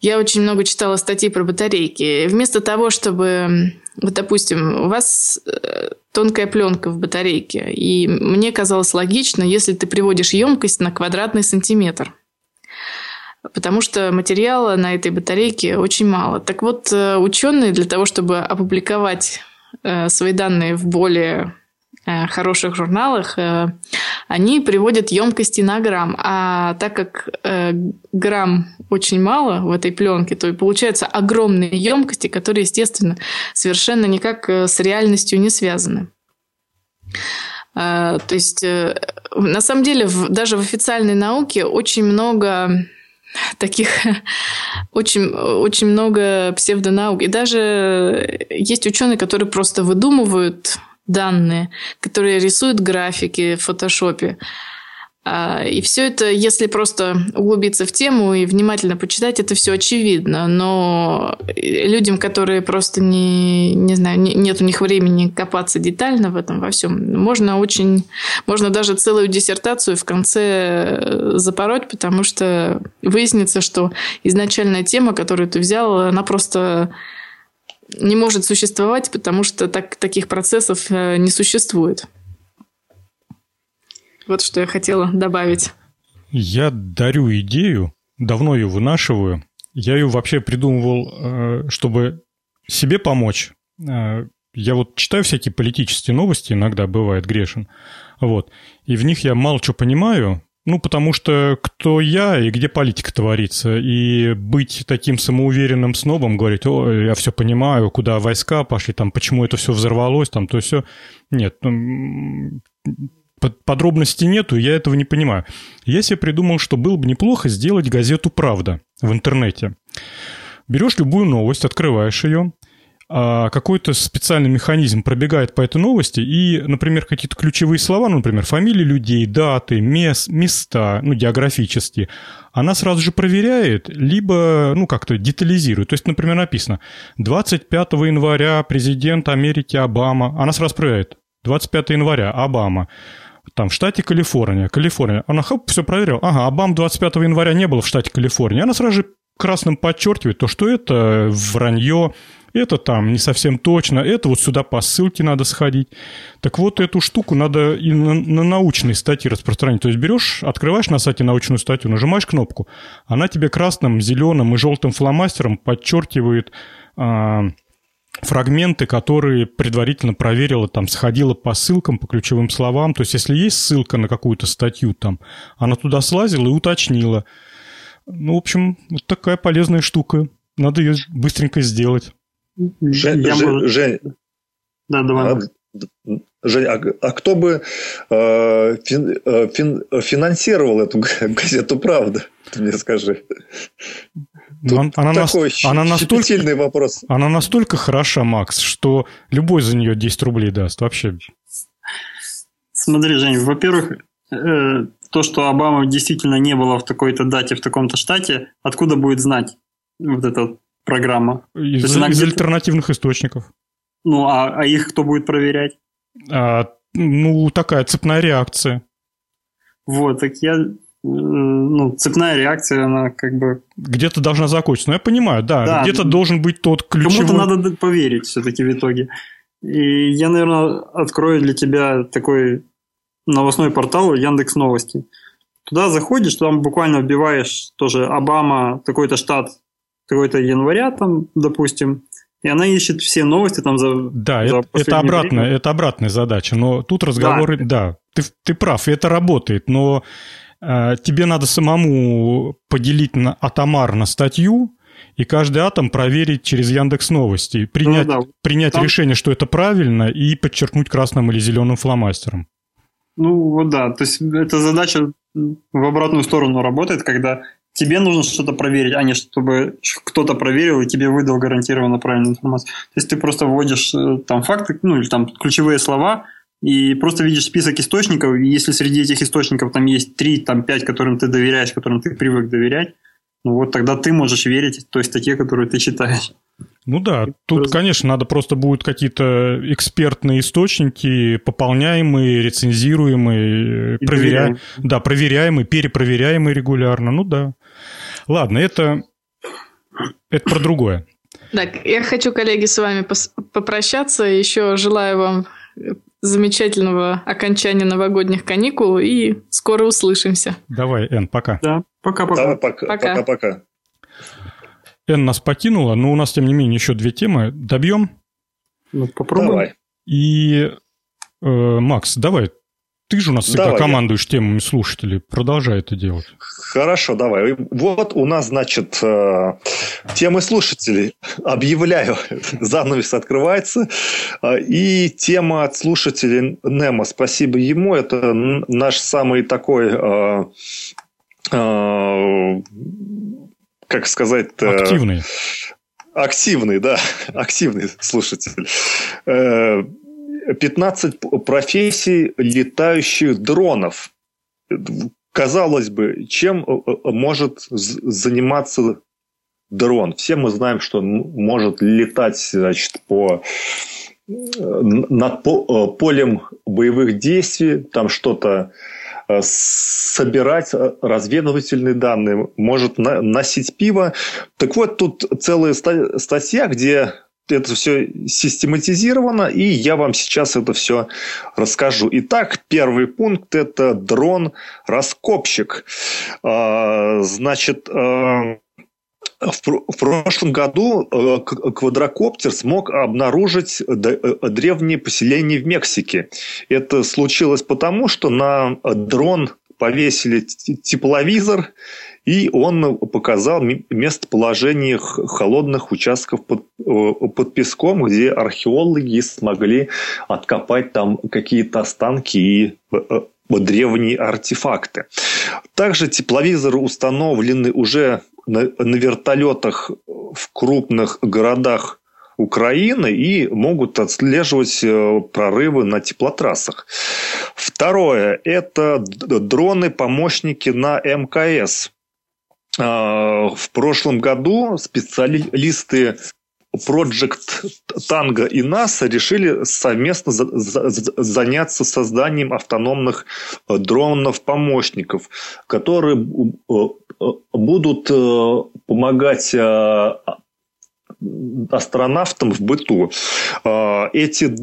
я очень много читала статьи про батарейки. Вместо того, чтобы, вот, допустим, у вас э, тонкая пленка в батарейке, и мне казалось логично, если ты приводишь емкость на квадратный сантиметр – потому что материала на этой батарейке очень мало. Так вот, э, ученые для того, чтобы опубликовать э, свои данные в более Э, хороших журналах, они приводят емкости на грамм. А так как грамм очень мало в этой пленке, то и получаются огромные емкости, которые, естественно, совершенно никак с реальностью не связаны. То есть, на самом деле, даже в официальной науке очень много таких очень, очень много псевдонаук. И даже есть ученые, которые просто выдумывают данные, которые рисуют графики в фотошопе. А, и все это, если просто углубиться в тему и внимательно почитать, это все очевидно. Но людям, которые просто не, не знаю, не, нет у них времени копаться детально в этом во всем, можно очень, можно даже целую диссертацию в конце э, запороть, потому что выяснится, что изначальная тема, которую ты взял, она просто не может существовать, потому что так, таких процессов э, не существует. Вот что я хотела добавить. Я дарю идею, давно ее вынашиваю. Я ее вообще придумывал, э, чтобы себе помочь. Э, я вот читаю всякие политические новости, иногда бывает грешен. Вот. И в них я мало что понимаю, ну, потому что кто я и где политика творится. И быть таким самоуверенным снобом, говорить, о, я все понимаю, куда войска пошли, там, почему это все взорвалось, там, то все. Нет, ну, подробностей нету, я этого не понимаю. Я себе придумал, что было бы неплохо сделать газету «Правда» в интернете. Берешь любую новость, открываешь ее, а, какой-то специальный механизм пробегает по этой новости, и, например, какие-то ключевые слова, ну, например, фамилии людей, даты, мес, места, ну, географические, она сразу же проверяет, либо, ну, как-то детализирует. То есть, например, написано 25 января президент Америки Обама, она сразу проверяет, 25 января Обама, там, в штате Калифорния, Калифорния. Она хоп, все проверила. Ага, Обам 25 января не было в штате Калифорния. Она сразу же красным подчеркивает то, что это вранье, это там не совсем точно, это вот сюда по ссылке надо сходить. Так вот, эту штуку надо и на, на научные статьи распространить. То есть берешь, открываешь на сайте научную статью, нажимаешь кнопку, она тебе красным, зеленым и желтым фломастером подчеркивает а, фрагменты, которые предварительно проверила, там, сходила по ссылкам, по ключевым словам. То есть, если есть ссылка на какую-то статью там, она туда слазила и уточнила. Ну, в общем, вот такая полезная штука. Надо ее быстренько сделать. Жень, я Жень, могу... Жень, да, давай. А, Жень, а, а кто бы э, фин, э, фин, финансировал эту газету «Правда»? Ты мне скажи. Тут она, такой нас, она настолько, вопрос. Она настолько хороша, Макс, что любой за нее 10 рублей даст. Вообще. Смотри, Жень, во-первых, э, то, что Обама действительно не было в такой-то дате в таком-то штате, откуда будет знать вот этот программа? Из, из где альтернативных источников. Ну, а, а их кто будет проверять? А, ну, такая цепная реакция. Вот, так я... Ну, цепная реакция, она как бы... Где-то должна закончиться. Ну, я понимаю, да. да где-то должен быть тот ключевой... Кому-то надо поверить все-таки в итоге. И я, наверное, открою для тебя такой новостной портал Яндекс Новости. Туда заходишь, там буквально вбиваешь тоже Обама, такой-то штат, какой-то января там, допустим, и она ищет все новости там за Да, за это, это, обратная, это обратная задача, но тут разговоры, да, да ты, ты прав, это работает, но тебе надо самому поделить на атомарно статью и каждый атом проверить через Яндекс Новости, принять, ну, да. принять Там... решение, что это правильно, и подчеркнуть красным или зеленым фломастером. Ну вот да, то есть эта задача в обратную сторону работает, когда тебе нужно что-то проверить, а не чтобы кто-то проверил и тебе выдал гарантированно правильную информацию. То есть ты просто вводишь э, там факты, ну или там ключевые слова, и просто видишь список источников, и если среди этих источников там есть три, там пять, которым ты доверяешь, которым ты привык доверять, ну вот тогда ты можешь верить той статье, которую ты читаешь. Ну да, тут, просто... конечно, надо просто будут какие-то экспертные источники, пополняемые, рецензируемые, проверя... да, проверяемые, перепроверяемые регулярно. Ну да. Ладно, это, это про другое. Так, я хочу, коллеги, с вами попрощаться. Еще желаю вам замечательного окончания новогодних каникул и скоро услышимся. Давай, Эн, пока. Да, пока-пока. пока. Пока-пока. Эн нас покинула, но у нас, тем не менее, еще две темы. Добьем? Ну, попробуем. Давай. И, э, Макс, давай, ты же у нас всегда давай, командуешь я... темами слушателей. Продолжай это делать. Хорошо, давай. Вот у нас, значит, э, темы слушателей. Объявляю, занавес открывается. Э, и тема от слушателей Немо. Спасибо ему. Это наш самый такой как сказать... Активный. Активный, да, активный слушатель. 15 профессий летающих дронов. Казалось бы, чем может заниматься дрон? Все мы знаем, что он может летать значит, по над полем боевых действий, там что-то Э, собирать э, разведывательные данные, может носить пиво. Так вот, тут целая статья, где это все систематизировано, и я вам сейчас это все расскажу. Итак, первый пункт – это дрон-раскопщик. А, значит, э, в прошлом году э, квадрокоптер смог обнаружить э, древние поселения в Мексике. Это случилось потому, что на дрон повесили тепловизор, и он показал местоположение холодных участков под, э, под песком, где археологи смогли откопать там какие-то останки и древние артефакты. Также тепловизоры установлены уже на, на вертолетах в крупных городах Украины и могут отслеживать э, прорывы на теплотрассах. Второе – это дроны-помощники на МКС. А, в прошлом году специалисты Project Tango и NASA решили совместно заняться созданием автономных э, дронов-помощников, которые э, будут э, помогать астронавтам в быту. Эти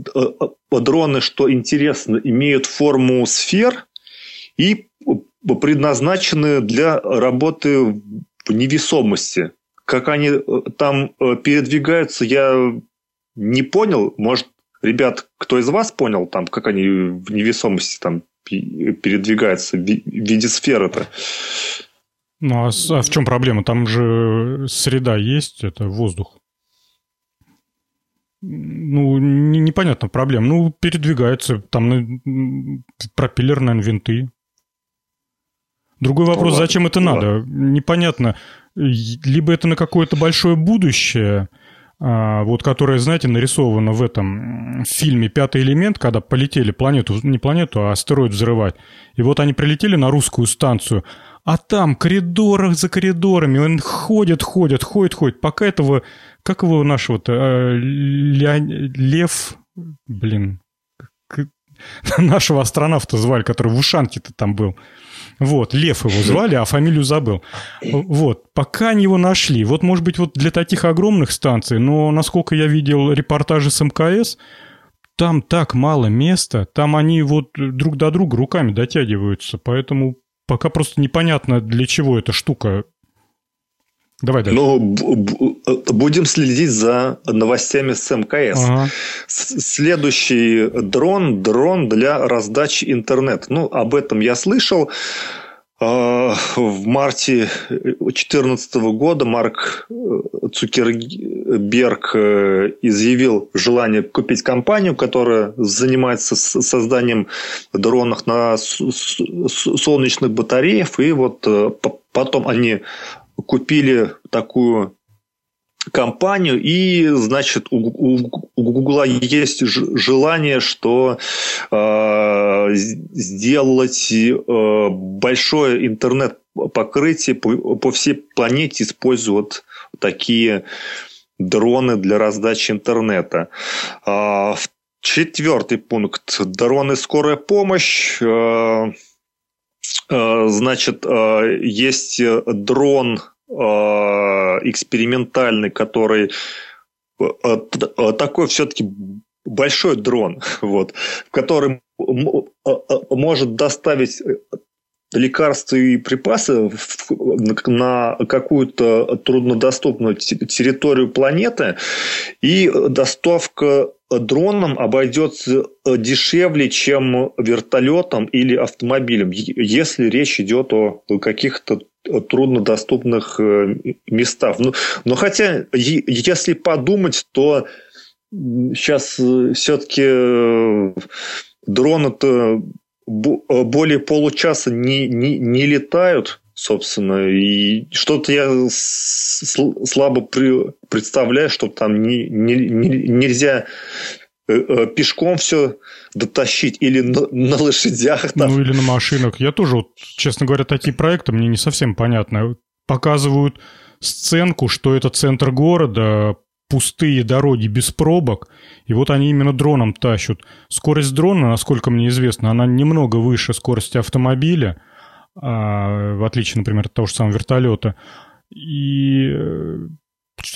дроны, что интересно, имеют форму сфер и предназначены для работы в невесомости. Как они э, там э, передвигаются, я не понял. Может, ребят, кто из вас понял, там, как они в невесомости там передвигаются в виде сферы-то? Ну, а, а в чем проблема? Там же среда есть, это воздух. Ну, не, непонятно проблем. Ну, передвигаются, там пропеллерные винты. Другой вопрос, ну, зачем это ну, надо? Непонятно либо это на какое-то большое будущее, а, вот которое, знаете, нарисовано в этом фильме «Пятый элемент», когда полетели планету, не планету, а астероид взрывать. И вот они прилетели на русскую станцию, а там коридорах за коридорами, он ходит, ходит, ходит, ходит, пока этого, как его нашего-то, а, Лев, блин, нашего астронавта звали, который в ушанке-то там был. Вот, Лев его звали, а фамилию забыл. Вот, пока они его нашли. Вот, может быть, вот для таких огромных станций, но насколько я видел репортажи с МКС, там так мало места, там они вот друг до друга руками дотягиваются, поэтому пока просто непонятно, для чего эта штука Давай дальше. Ну, будем следить за новостями с МКС. Ага. Следующий дрон – дрон для раздачи интернета. Ну, об этом я слышал. а, в марте 2014 года Марк э, Цукерберг э, изъявил желание купить компанию, которая занимается созданием дронов на солнечных батареях. И вот э, потом они купили такую компанию, и, значит, у, Гугла есть желание, что э, сделать э, большое интернет-покрытие по, по всей планете, используя такие дроны для раздачи интернета. Э, четвертый пункт. Дроны скорая помощь. Э, э, значит, э, есть дрон экспериментальный, который э, э, такой все-таки большой дрон, вот, который может доставить лекарства и припасы на какую-то труднодоступную территорию планеты, и доставка дроном обойдется дешевле, чем вертолетом или автомобилем, если речь идет о каких-то труднодоступных э, местах. Но, но хотя, если подумать, то сейчас э, все-таки э, дроны-то более получаса не, не, не летают, собственно, и что-то я слабо представляю, что там не, не, нельзя пешком все дотащить или на, на лошадях. Там. Ну, или на машинах. Я тоже, вот, честно говоря, такие проекты мне не совсем понятны. Показывают сценку, что это центр города, пустые дороги без пробок, и вот они именно дроном тащут. Скорость дрона, насколько мне известно, она немного выше скорости автомобиля, а, в отличие, например, от того же самого вертолета. И э,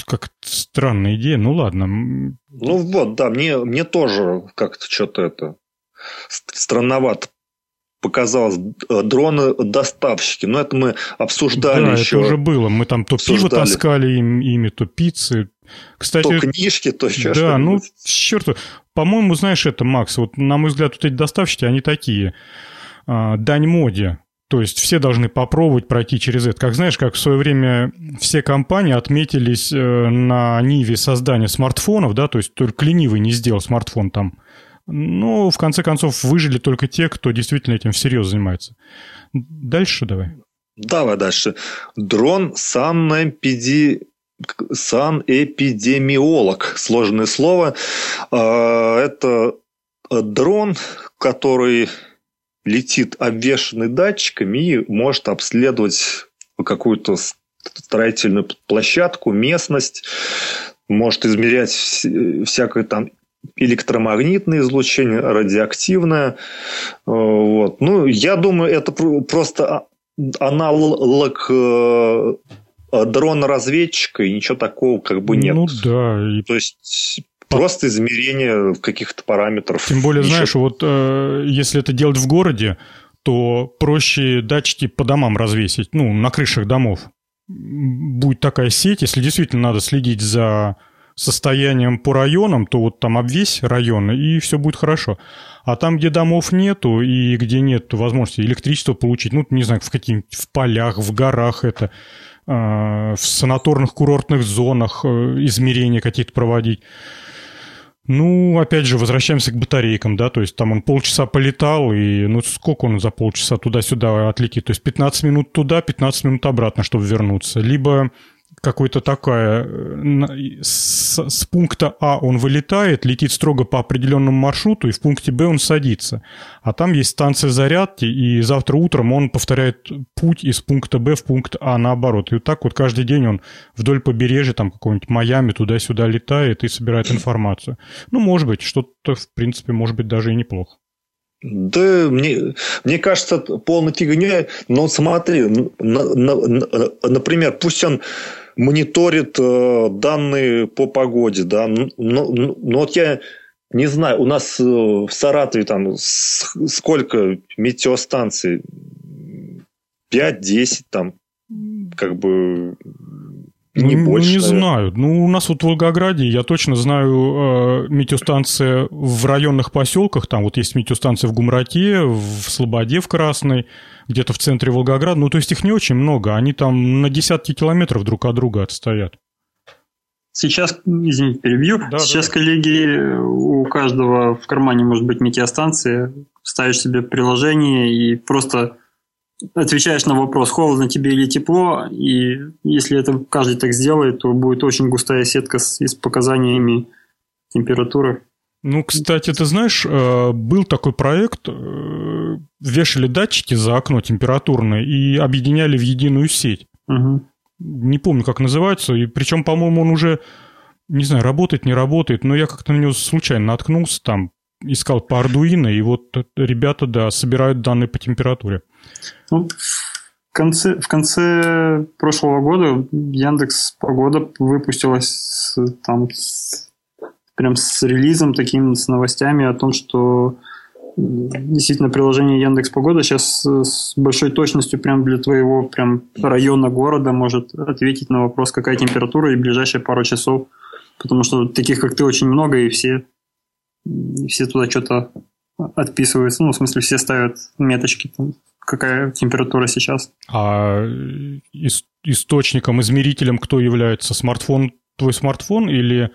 как странная идея, ну ладно. Ну вот, да, мне, мне тоже как-то что-то это странновато показалось э, дроны-доставщики. Но это мы обсуждали да, еще. это уже было. Мы там то обсуждали. пиво таскали им, ими, то пиццы. Кстати, то книжки, то еще Да, ну, черт. По-моему, знаешь это, Макс, вот на мой взгляд, вот эти доставщики, они такие. А, дань моде. То есть все должны попробовать пройти через это. Как знаешь, как в свое время все компании отметились э, на ниве создания смартфонов, да, то есть только ленивый не сделал смартфон там. Но в конце концов выжили только те, кто действительно этим всерьез занимается. Дальше давай. Давай дальше. Дрон санэпиди... санэпидемиолог. Сложное слово. А, это дрон, который летит обвешанный датчиками и может обследовать какую-то строительную площадку, местность, может измерять всякое там электромагнитное излучение, радиоактивное. Вот. Ну, я думаю, это просто аналог э, дрона-разведчика, и ничего такого как бы нет. Ну да. И... То есть Просто измерение каких-то параметров. Тем более, Ничего. знаешь, вот э, если это делать в городе, то проще датчики по домам развесить, ну, на крышах домов. Будет такая сеть, если действительно надо следить за состоянием по районам, то вот там обвесь район, и все будет хорошо. А там, где домов нету, и где нет возможности электричество получить, ну, не знаю, в каких-нибудь в полях, в горах это, э, в санаторных курортных зонах э, измерения какие-то проводить, ну, опять же, возвращаемся к батарейкам, да, то есть там он полчаса полетал, и ну сколько он за полчаса туда-сюда отлетит? То есть 15 минут туда, 15 минут обратно, чтобы вернуться. Либо какой-то такая... Э, с, с пункта А он вылетает, летит строго по определенному маршруту, и в пункте Б он садится. А там есть станция зарядки, и завтра утром он повторяет путь из пункта Б в пункт А наоборот. И вот так вот каждый день он вдоль побережья, там какого-нибудь Майами, туда-сюда летает и собирает информацию. Ну, может быть, что-то, в принципе, может быть, даже и неплохо. Да, мне, мне кажется, полная фигня. Но смотри, на, на, на, например, пусть он мониторит э, данные по погоде, да, но, но, но вот я не знаю, у нас э, в Саратове там сколько метеостанций? 5-10 там, как бы Не ну, больше, не наверное. знаю. Ну, у нас вот в Волгограде, я точно знаю, э, метеостанция в районных поселках, там вот есть метеостанция в Гумрате, в Слободе, в Красной, где-то в центре Волгограда. Ну, то есть их не очень много, они там на десятки километров друг от друга отстоят. Сейчас, извините, перебью. Да, Сейчас, да. коллеги, у каждого в кармане может быть метеостанция. Ставишь себе приложение и просто отвечаешь на вопрос, холодно тебе или тепло, и если это каждый так сделает, то будет очень густая сетка с, с показаниями температуры. Ну, кстати, ты знаешь, э, был такой проект, э, вешали датчики за окно температурное и объединяли в единую сеть. Угу. Не помню, как называется, и причем, по-моему, он уже, не знаю, работает, не работает, но я как-то на него случайно наткнулся там, искал по Arduino, и вот ребята, да, собирают данные по температуре. Ну, в конце, в конце прошлого года Яндекс Погода выпустилась там с, прям с релизом таким, с новостями о том, что действительно приложение Яндекс Погода сейчас с большой точностью прям для твоего прям района города может ответить на вопрос, какая температура и ближайшие пару часов. Потому что таких, как ты, очень много, и все, все туда что-то отписываются. Ну, в смысле, все ставят меточки, там, какая температура сейчас. А источником, измерителем кто является? Смартфон твой смартфон или...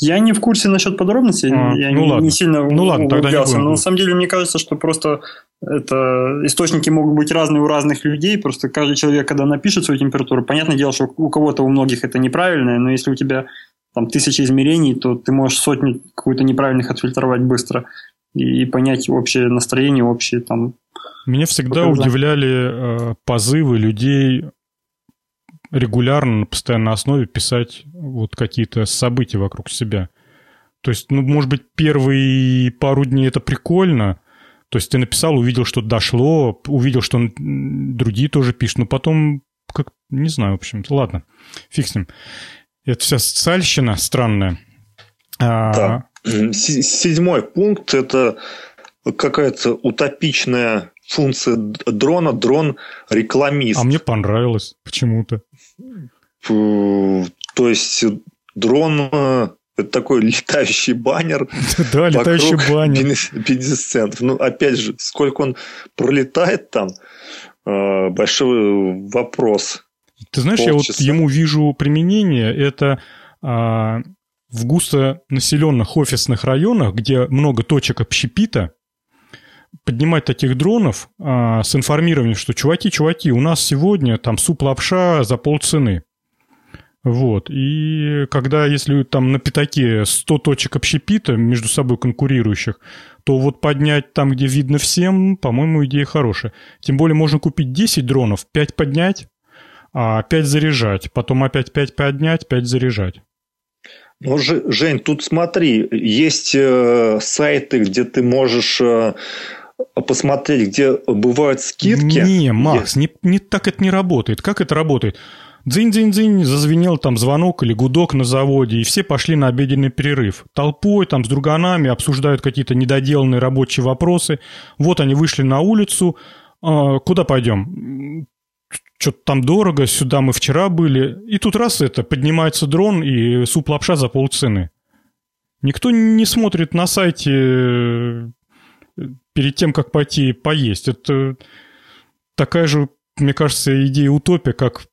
Я не в курсе насчет подробностей, а, я ну не, ладно. не сильно ну, ладно, тогда не будем. но на самом деле мне кажется, что просто это источники могут быть разные у разных людей, просто каждый человек, когда напишет свою температуру, понятное дело, что у кого-то, у многих это неправильное, но если у тебя там тысячи измерений, то ты можешь сотню какую-то неправильных отфильтровать быстро и понять общее настроение, общее там... Меня всегда показания. удивляли э, позывы людей регулярно, на постоянной основе писать вот какие-то события вокруг себя. То есть, ну, может быть, первые пару дней это прикольно, то есть ты написал, увидел, что дошло, увидел, что другие тоже пишут, но потом, как, не знаю, в общем, ладно, фиг с ним. Это вся социальщина странная. Да. А... Седьмой пункт – это какая-то утопичная функция дрона, дрон рекламист. А мне понравилось почему-то. То есть дрон э, это такой летающий баннер. Да, летающий баннер. 50 центов. Ну, опять же, сколько он пролетает там, э, большой вопрос. Ты знаешь, я вот ему вижу применение. Это а, в густо населенных офисных районах, где много точек общепита, поднимать таких дронов а, с информированием, что чуваки, чуваки, у нас сегодня там суп-лапша за полцены. Вот. И когда, если там на пятаке 100 точек общепита между собой конкурирующих, то вот поднять там, где видно всем, по-моему, идея хорошая. Тем более можно купить 10 дронов, 5 поднять, а 5 заряжать, потом опять 5 поднять, 5 заряжать. Ну, Жень, тут смотри, есть э, сайты, где ты можешь э, посмотреть, где бывают скидки. Не, Макс, не, не так это не работает. Как это работает? Дзынь-дзынь-дзынь, зазвенел там звонок или гудок на заводе, и все пошли на обеденный перерыв. Толпой, там, с друганами обсуждают какие-то недоделанные рабочие вопросы. Вот они вышли на улицу. А, куда пойдем? Что-то там дорого, сюда мы вчера были. И тут раз это, поднимается дрон и суп-лапша за полцены. Никто не смотрит на сайте перед тем, как пойти поесть. Это такая же, мне кажется, идея утопия, как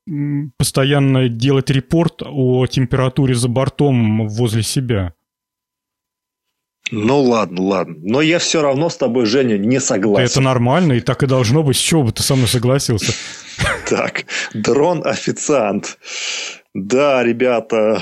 постоянно делать репорт о температуре за бортом возле себя. Ну ладно, ладно. Но я все равно с тобой, Женя, не согласен. Это нормально, и так и должно быть. С чего бы ты со мной согласился? Так, дрон-официант. Да, ребята,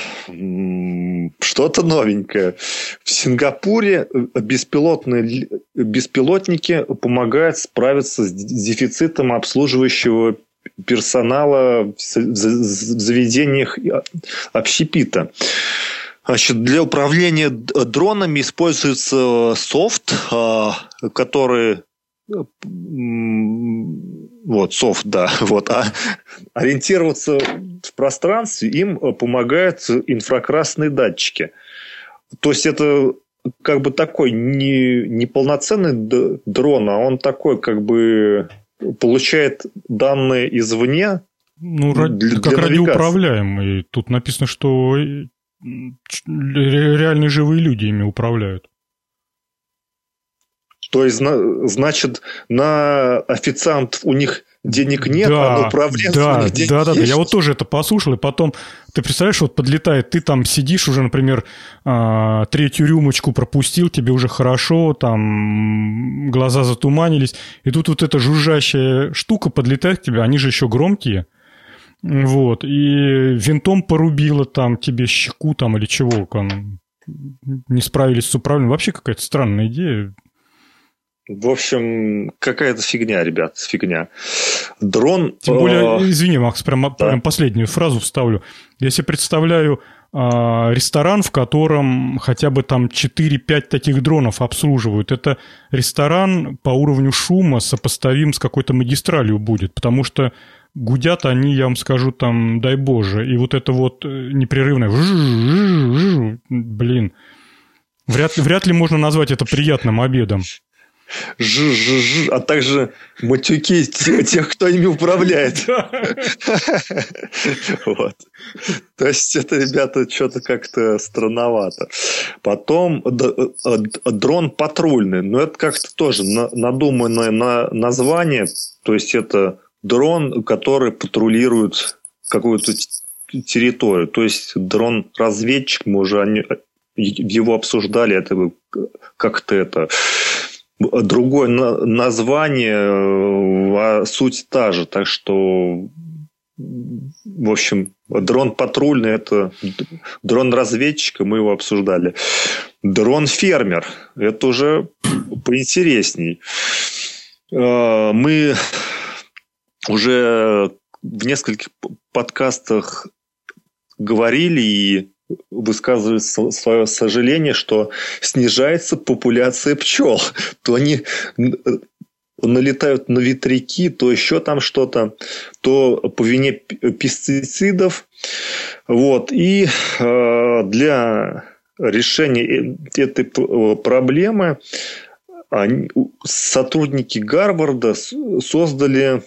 что-то новенькое. В Сингапуре э, беспилотные, беспилотники помогают справиться с дефицитом обслуживающего персонала в заведениях общепита. Значит, для управления дронами используется софт, а, который вот, софт, да. Вот. А ориентироваться в пространстве им помогают инфракрасные датчики. То есть это как бы такой не, не полноценный дрон, а он такой как бы получает данные извне, Ну, для, как для радиоуправляемый. Тут написано, что реальные живые люди ими управляют. То есть, значит, на официантов у них денег нет, да, а на управленцев да, у них денег да, да, есть. да, я вот тоже это послушал, и потом, ты представляешь, вот подлетает, ты там сидишь уже, например, а, третью рюмочку пропустил, тебе уже хорошо, там глаза затуманились, и тут вот эта жужжащая штука подлетает к тебе, они же еще громкие, вот, и винтом порубило там тебе щеку там или чего, не справились с управлением. Вообще какая-то странная идея. В общем, какая-то фигня, ребят, фигня. Дрон... Тем более, э, извини, Макс, прям, да. прям последнюю фразу вставлю. Я себе представляю э, ресторан, в котором хотя бы там 4-5 таких дронов обслуживают. Это ресторан по уровню шума сопоставим с какой-то магистралью будет, потому что гудят они, я вам скажу, там, дай боже. И вот это вот э, непрерывное... Блин. Вряд, вряд ли можно назвать это приятным обедом ж, ж, ж, а также матюки тех, кто ими управляет. Вот. То есть это, ребята, что-то как-то странновато. Потом э, дрон патрульный. Но это как-то тоже надуманное название. То есть это дрон, который патрулирует какую-то территорию. То есть дрон-разведчик, мы уже его обсуждали, это как-то это другое название, а суть та же. Так что, в общем, дрон патрульный – это дрон разведчика, мы его обсуждали. Дрон фермер – это уже поинтересней. А, мы уже в нескольких подкастах говорили и высказывают свое сожаление, что снижается популяция пчел. То они налетают на ветряки, то еще там что-то, то по вине пестицидов. Вот. И э, для решения э, этой проблемы сотрудники Гарварда создали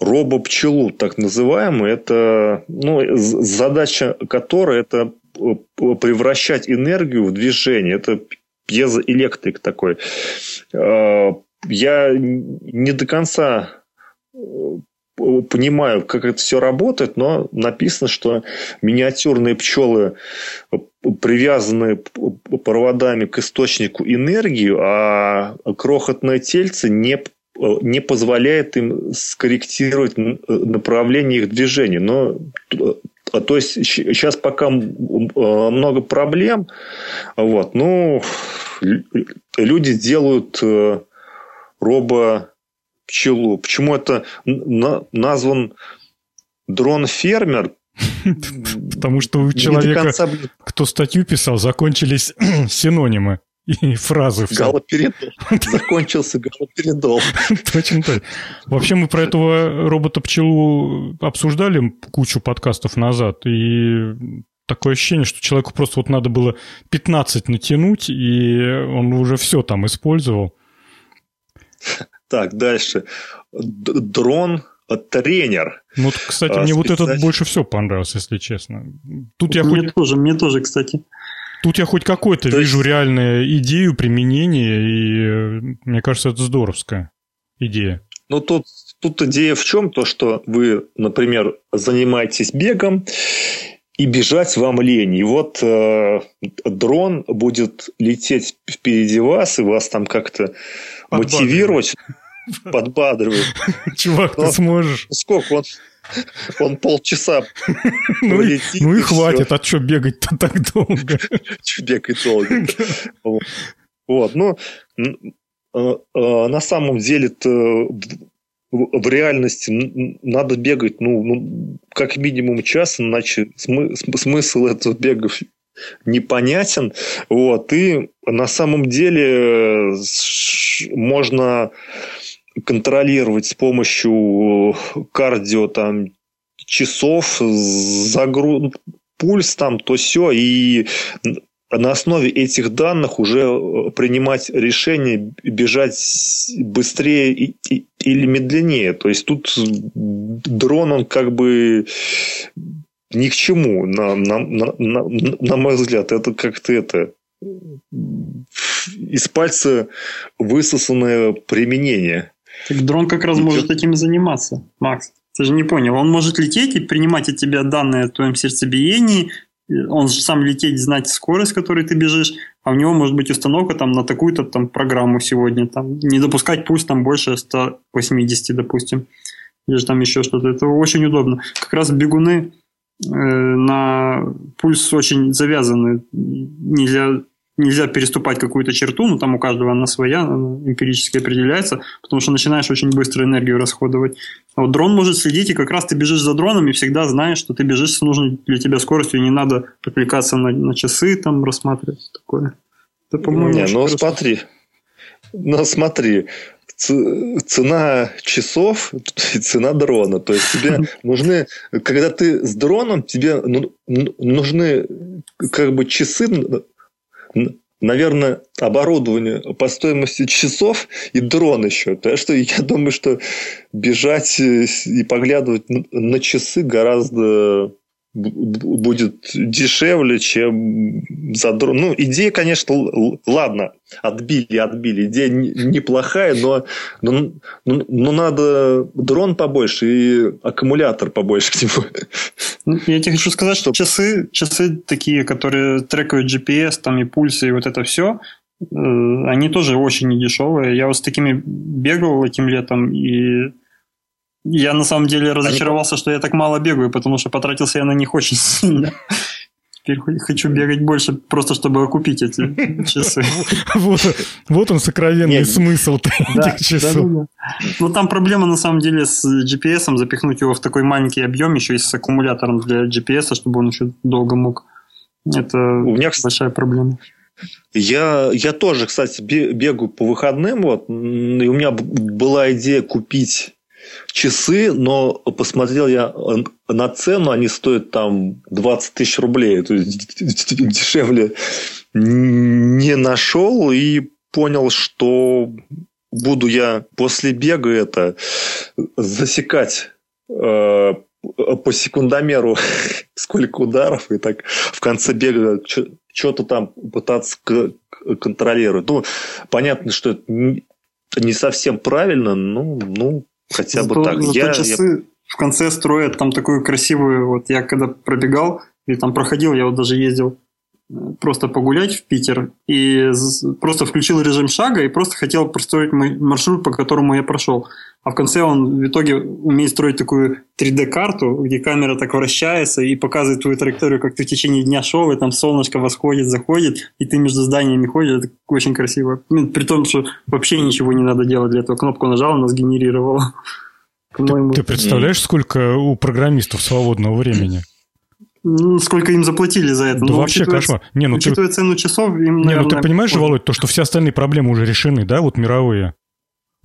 робопчелу, так называемую. Это ну, задача которой это э, превращать энергию в движение. Это пьезоэлектрик такой. Э, я не до конца э, понимаю, как это все работает, но написано, что миниатюрные пчелы привязаны проводами к источнику энергии, а крохотное тельце не не позволяет им скорректировать направление их движения. Но э, то есть сейчас пока много проблем, вот, ну, люди делают э, робо пчелу. Почему это назван дрон-фермер? Потому что у человека, кто статью писал, закончились синонимы и фразы. Галоперидол. Закончился галоперидол. Точно так. Вообще мы про этого робота-пчелу обсуждали кучу подкастов назад, и такое ощущение, что человеку просто вот надо было 15 натянуть, и он уже все там использовал. Так, дальше. Дрон тренер. Ну, кстати, а, мне вот этот больше всего понравился, если честно. Тут я мне хоть... тоже, мне тоже, кстати. Тут я хоть какой-то То вижу есть... реальную идею применения, и э, мне кажется, это здоровская идея. Ну, тут, тут идея в чем? То, что вы, например, занимаетесь бегом, и бежать вам лень. И вот э, дрон будет лететь впереди вас, и вас там как-то мотивировать, подбадривать. Чувак, ты сможешь. Сколько он он полчаса ну, и, ну и, хватит, а что бегать-то так долго? Что бегать долго? Вот, ну, а, а, на самом деле в реальности надо бегать, ну, ну, как минимум час, иначе смысл этого бега непонятен. Вот, и на самом деле можно контролировать с помощью э, кардио там часов, загруз, пульс там, то все, и на основе этих данных уже э, принимать решение бежать быстрее или медленнее. То есть тут дрон, он как бы ни к чему, на, на, на, на, на мой взгляд. Это как-то это из пальца высосанное применение. Так дрон как раз может этим заниматься, Макс. Ты же не понял. Он может лететь и принимать от тебя данные о твоем сердцебиении, он же сам лететь, знать скорость, с которой ты бежишь, а у него может быть установка там на такую-то там программу сегодня, там не допускать пульс там больше 180, допустим, или же там еще что-то. Это очень удобно. Как раз бегуны э, на пульс очень завязаны. Нельзя нельзя переступать какую-то черту, но там у каждого она своя, она эмпирически определяется, потому что начинаешь очень быстро энергию расходовать. А вот дрон может следить, и как раз ты бежишь за дроном, и всегда знаешь, что ты бежишь с нужной для тебя скоростью, и не надо отвлекаться на, на часы, там, рассматривать такое. Это, по-моему, не, ну хорошо. смотри, ну смотри, цена часов и цена дрона. То есть тебе нужны, когда ты с дроном, тебе ну, нужны как бы часы наверное, оборудование по стоимости часов и дрон еще. Так что я думаю, что бежать и поглядывать на часы гораздо будет дешевле, чем за дрон. Ну, идея, конечно, ладно, отбили, отбили. Идея неплохая, но, но, но, но надо дрон побольше и аккумулятор побольше к нему. Ну, я тебе хочу сказать, что часы, часы такие, которые трекают GPS, там и пульсы, и вот это все, э, они тоже очень недешевые. Я вот с такими бегал этим летом, и я на самом деле разочаровался, что я так мало бегаю, потому что потратился я на них очень сильно. Теперь хочу бегать больше, просто чтобы окупить эти часы. Вот, вот он сокровенный смысл этих часов. Ну, там проблема, на самом деле, с GPS, запихнуть его в такой маленький объем, еще и с аккумулятором для GPS, чтобы он еще долго мог. Это у меня, большая проблема. Я, я тоже, кстати, бегаю по выходным, вот, и у меня была идея купить часы, но посмотрел я на цену, они стоят там 20 тысяч рублей, то есть дешевле не нашел и понял, что буду я после бега это засекать э, по секундомеру сколько ударов и так в конце бега что-то там пытаться контролировать. Ну, понятно, что это не совсем правильно, ну, ну Хотя зато, бы так. Зато я, часы я... в конце строят там такую красивую... Вот я когда пробегал или там проходил, я вот даже ездил просто погулять в Питер и просто включил режим шага и просто хотел простроить мой маршрут, по которому я прошел. А в конце он в итоге умеет строить такую 3D-карту, где камера так вращается и показывает твою траекторию, как ты в течение дня шел, и там солнышко восходит, заходит, и ты между зданиями ходишь. Это очень красиво. Ну, при том, что вообще ничего не надо делать для этого. Кнопку нажал, она сгенерировала. Ты, ты представляешь, сколько у программистов свободного времени? Ну, сколько им заплатили за это. Да ну, вообще кошмар. Не, ну, учитывая ты... цену часов, им, Не, наверное, ну ты понимаешь же, Володь, то, что все остальные проблемы уже решены, да, вот мировые?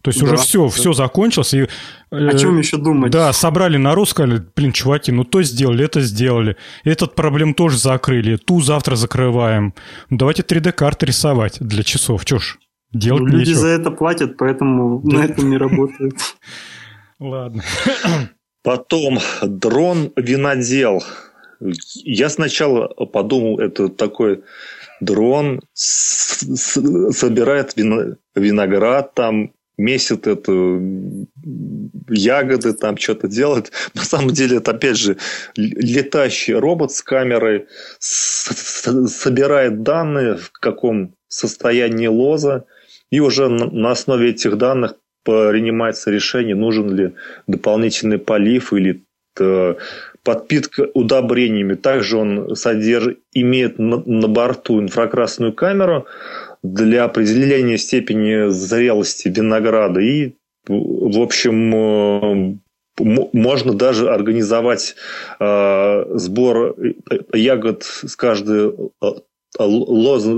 То есть да, уже все, да. все закончилось. И, э, О чем еще думать? Да, собрали народ, сказали, блин, чуваки, ну то сделали, это сделали. Этот проблем тоже закрыли, ту завтра закрываем. Ну давайте 3D-карты рисовать для часов, чё ж, делать ну, Люди нечего. за это платят, поэтому да. на этом не работает. Ладно. Потом дрон винодел. Я сначала подумал, это такой дрон собирает виноград там месяц это ягоды, там что-то делает. На самом деле это, опять же, летающий робот с камерой собирает данные, в каком состоянии лоза, и уже на основе этих данных принимается решение, нужен ли дополнительный полив или подпитка удобрениями. Также он содержит, имеет на, на борту инфракрасную камеру, для определения степени зрелости винограда. И, в общем, э, можно даже организовать э, сбор ягод с каждой э, лозы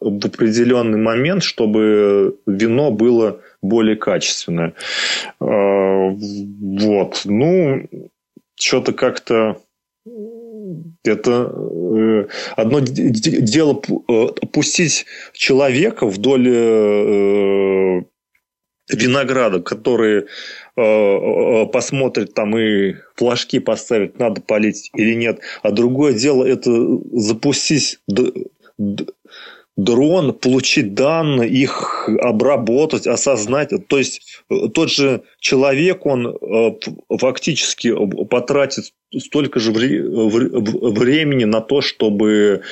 в определенный момент, чтобы вино было более качественное. Вот. Ну, что-то как-то это э, одно дело э, пустить человека вдоль э, винограда, э, э, посмотрят там и флажки поставят, надо полить или нет. А другое дело это запустить дрон, получить данные, их обработать, осознать. То есть э, тот же человек, он э, фактически потратит столько же времени на то, чтобы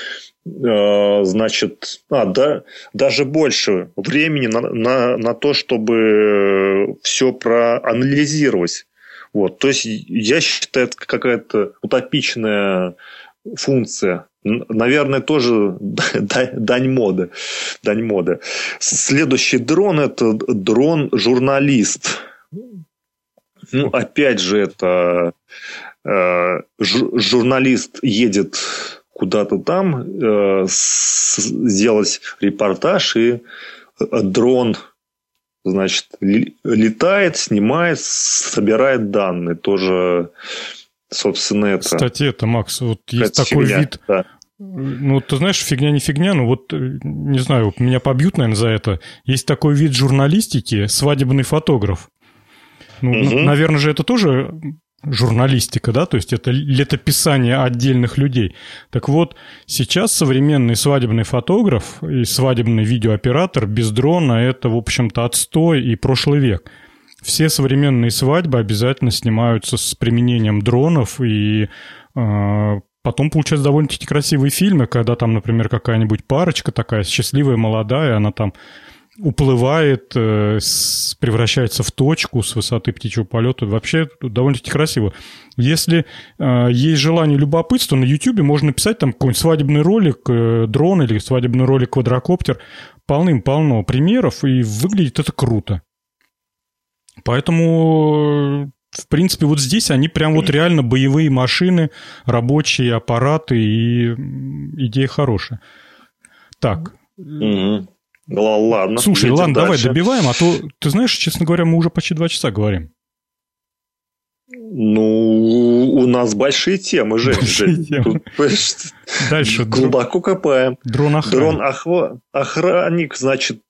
э, значит, а, да, даже больше времени на, на, на то, чтобы все проанализировать. Вот. То есть я считаю, это какая-то утопичная функция Наверное, тоже дань моды. Дань моды. Следующий дрон – это дрон-журналист. Ну, опять же, это э, журналист едет куда-то там э, сделать репортаж, и дрон значит, летает, снимает, собирает данные. Тоже собственно, это... Кстати, это, Макс, вот есть такой фигня, вид... Да. Ну, ты знаешь, фигня не фигня, ну вот, э, не знаю, меня побьют, наверное, за это. Есть такой вид журналистики, свадебный фотограф. Ну, угу. наверное же, это тоже журналистика, да, то есть это летописание отдельных людей. Так вот, сейчас современный свадебный фотограф и свадебный видеооператор без дрона – это, в общем-то, отстой и прошлый век все современные свадьбы обязательно снимаются с применением дронов, и э, потом получаются довольно-таки красивые фильмы, когда там, например, какая-нибудь парочка такая счастливая, молодая, она там уплывает, э, с, превращается в точку с высоты птичьего полета. Вообще довольно-таки красиво. Если э, есть желание любопытства, на YouTube можно написать там какой-нибудь свадебный ролик э, дрон или свадебный ролик квадрокоптер. Полным-полно примеров, и выглядит это круто. Поэтому, в принципе, вот здесь они прям вот реально боевые машины, рабочие аппараты, и идея хорошая. Так. Угу. Ладно. Слушай, ладно, дальше. давай добиваем, а то, ты знаешь, честно говоря, мы уже почти два часа говорим. Ну, у нас большие темы, Жень. Большие темы. Дальше. Глубоко копаем. Дрон-охранник. Дрон-охранник, значит,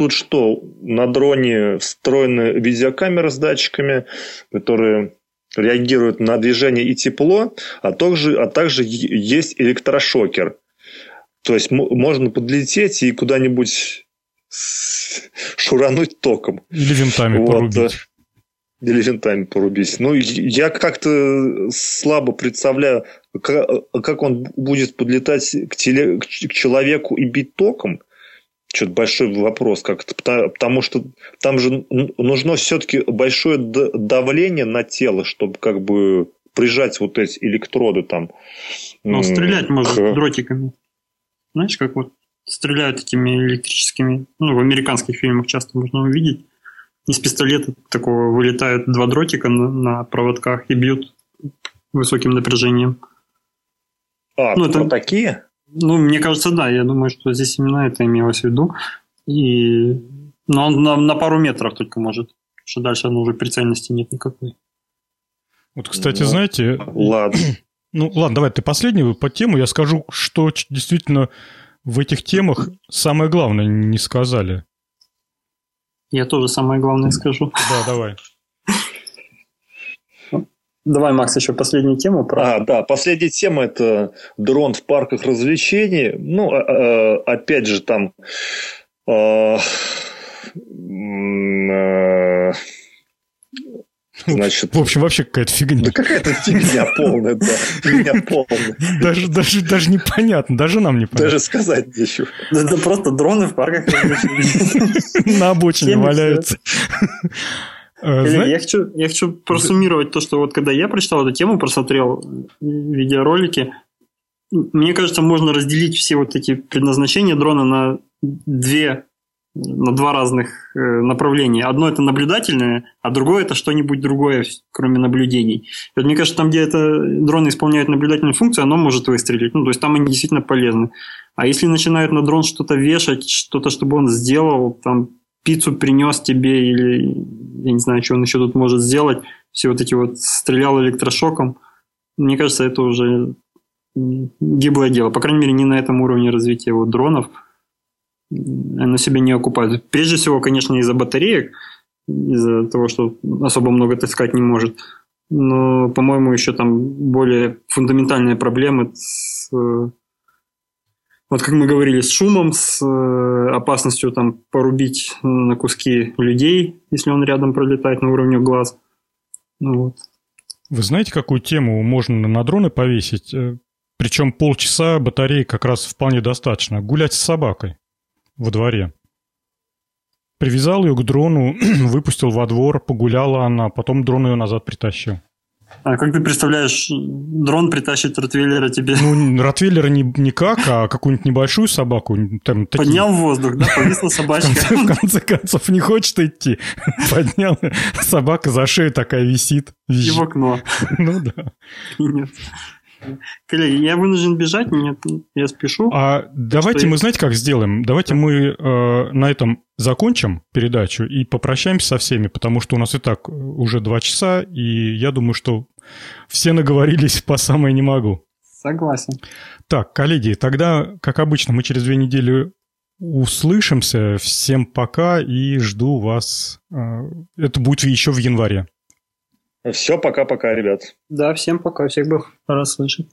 Тут что? На дроне встроены видеокамеры с датчиками, которые реагируют на движение и тепло, а также, а также есть электрошокер. То есть можно подлететь и куда-нибудь шурануть током. Или винтами вот. порубить. Или винтами порубить. Ну, я как-то слабо представляю, как он будет подлетать к, теле, к человеку и бить током что-то большой вопрос как-то, потому что там же нужно все-таки большое давление на тело, чтобы как бы прижать вот эти электроды там. Ну, стрелять к... можно дротиками. Знаешь, как вот стреляют этими электрическими, ну, в американских фильмах часто можно увидеть. Из пистолета такого вылетают два дротика на, на проводках и бьют высоким напряжением. А, ну, это такие? Ну, мне кажется, да. Я думаю, что здесь именно это имелось в виду. И... Но он на, на пару метров только может. что дальше ну, уже прицельности нет никакой. Вот, кстати, ну, знаете... Ладно. Ну, ладно, давай ты последнюю по тему. Я скажу, что действительно в этих темах самое главное не сказали. Я тоже самое главное скажу. Да, давай. Давай, Макс, еще последнюю тему. Про... А, да, последняя тема – это дрон в парках развлечений. Ну, а, а, опять же, там... А, Значит, в общем, вообще какая-то фигня. Да какая-то фигня полная, да. Фигня полная. Даже, даже, даже непонятно, даже нам непонятно. Даже сказать нечего. Это просто дроны в парках На обочине валяются. Э, я, хочу, я хочу просуммировать то, что вот когда я прочитал эту тему, просмотрел видеоролики, мне кажется, можно разделить все вот эти предназначения дрона на две на два разных э, направления. Одно это наблюдательное, а другое это что-нибудь другое, кроме наблюдений. И вот мне кажется, там, где это дроны исполняют наблюдательную функцию, оно может выстрелить. Ну, то есть там они действительно полезны. А если начинают на дрон что-то вешать, что-то, чтобы он сделал, там пиццу принес тебе или я не знаю, что он еще тут может сделать, все вот эти вот стрелял электрошоком, мне кажется, это уже гиблое дело. По крайней мере, не на этом уровне развития вот дронов. Оно себя не окупает. Прежде всего, конечно, из-за батареек. из-за того, что особо много таскать не может. Но, по-моему, еще там более фундаментальные проблемы с, э, вот как мы говорили, с шумом, с э, опасностью там порубить на куски людей, если он рядом пролетает на уровне глаз. Ну, вот. Вы знаете, какую тему можно на дроны повесить? Э, Причем полчаса батареи как раз вполне достаточно. Гулять с собакой во дворе. Привязал ее к дрону, выпустил во двор, погуляла она, потом дрон ее назад притащил. А как ты представляешь, дрон притащит Ротвейлера тебе? Ну, Ротвейлера не, никак, а какую-нибудь небольшую собаку. Там, такие... Поднял в воздух, да? Повисла собачка. В конце, в конце концов, не хочет идти. Поднял, собака за шею такая висит. И в окно. Ну да. Нет. Коллеги, я вынужден бежать, нет, я спешу. А давайте мы, знаете, как сделаем? Давайте мы э, на этом закончим передачу и попрощаемся со всеми, потому что у нас и так уже два часа, и я думаю, что все наговорились по самое не могу. Согласен. Так, коллеги, тогда, как обычно, мы через две недели услышимся. Всем пока и жду вас. Э, это будет еще в январе. Все, пока-пока, ребят. Да, всем пока, всех бы рад слышать.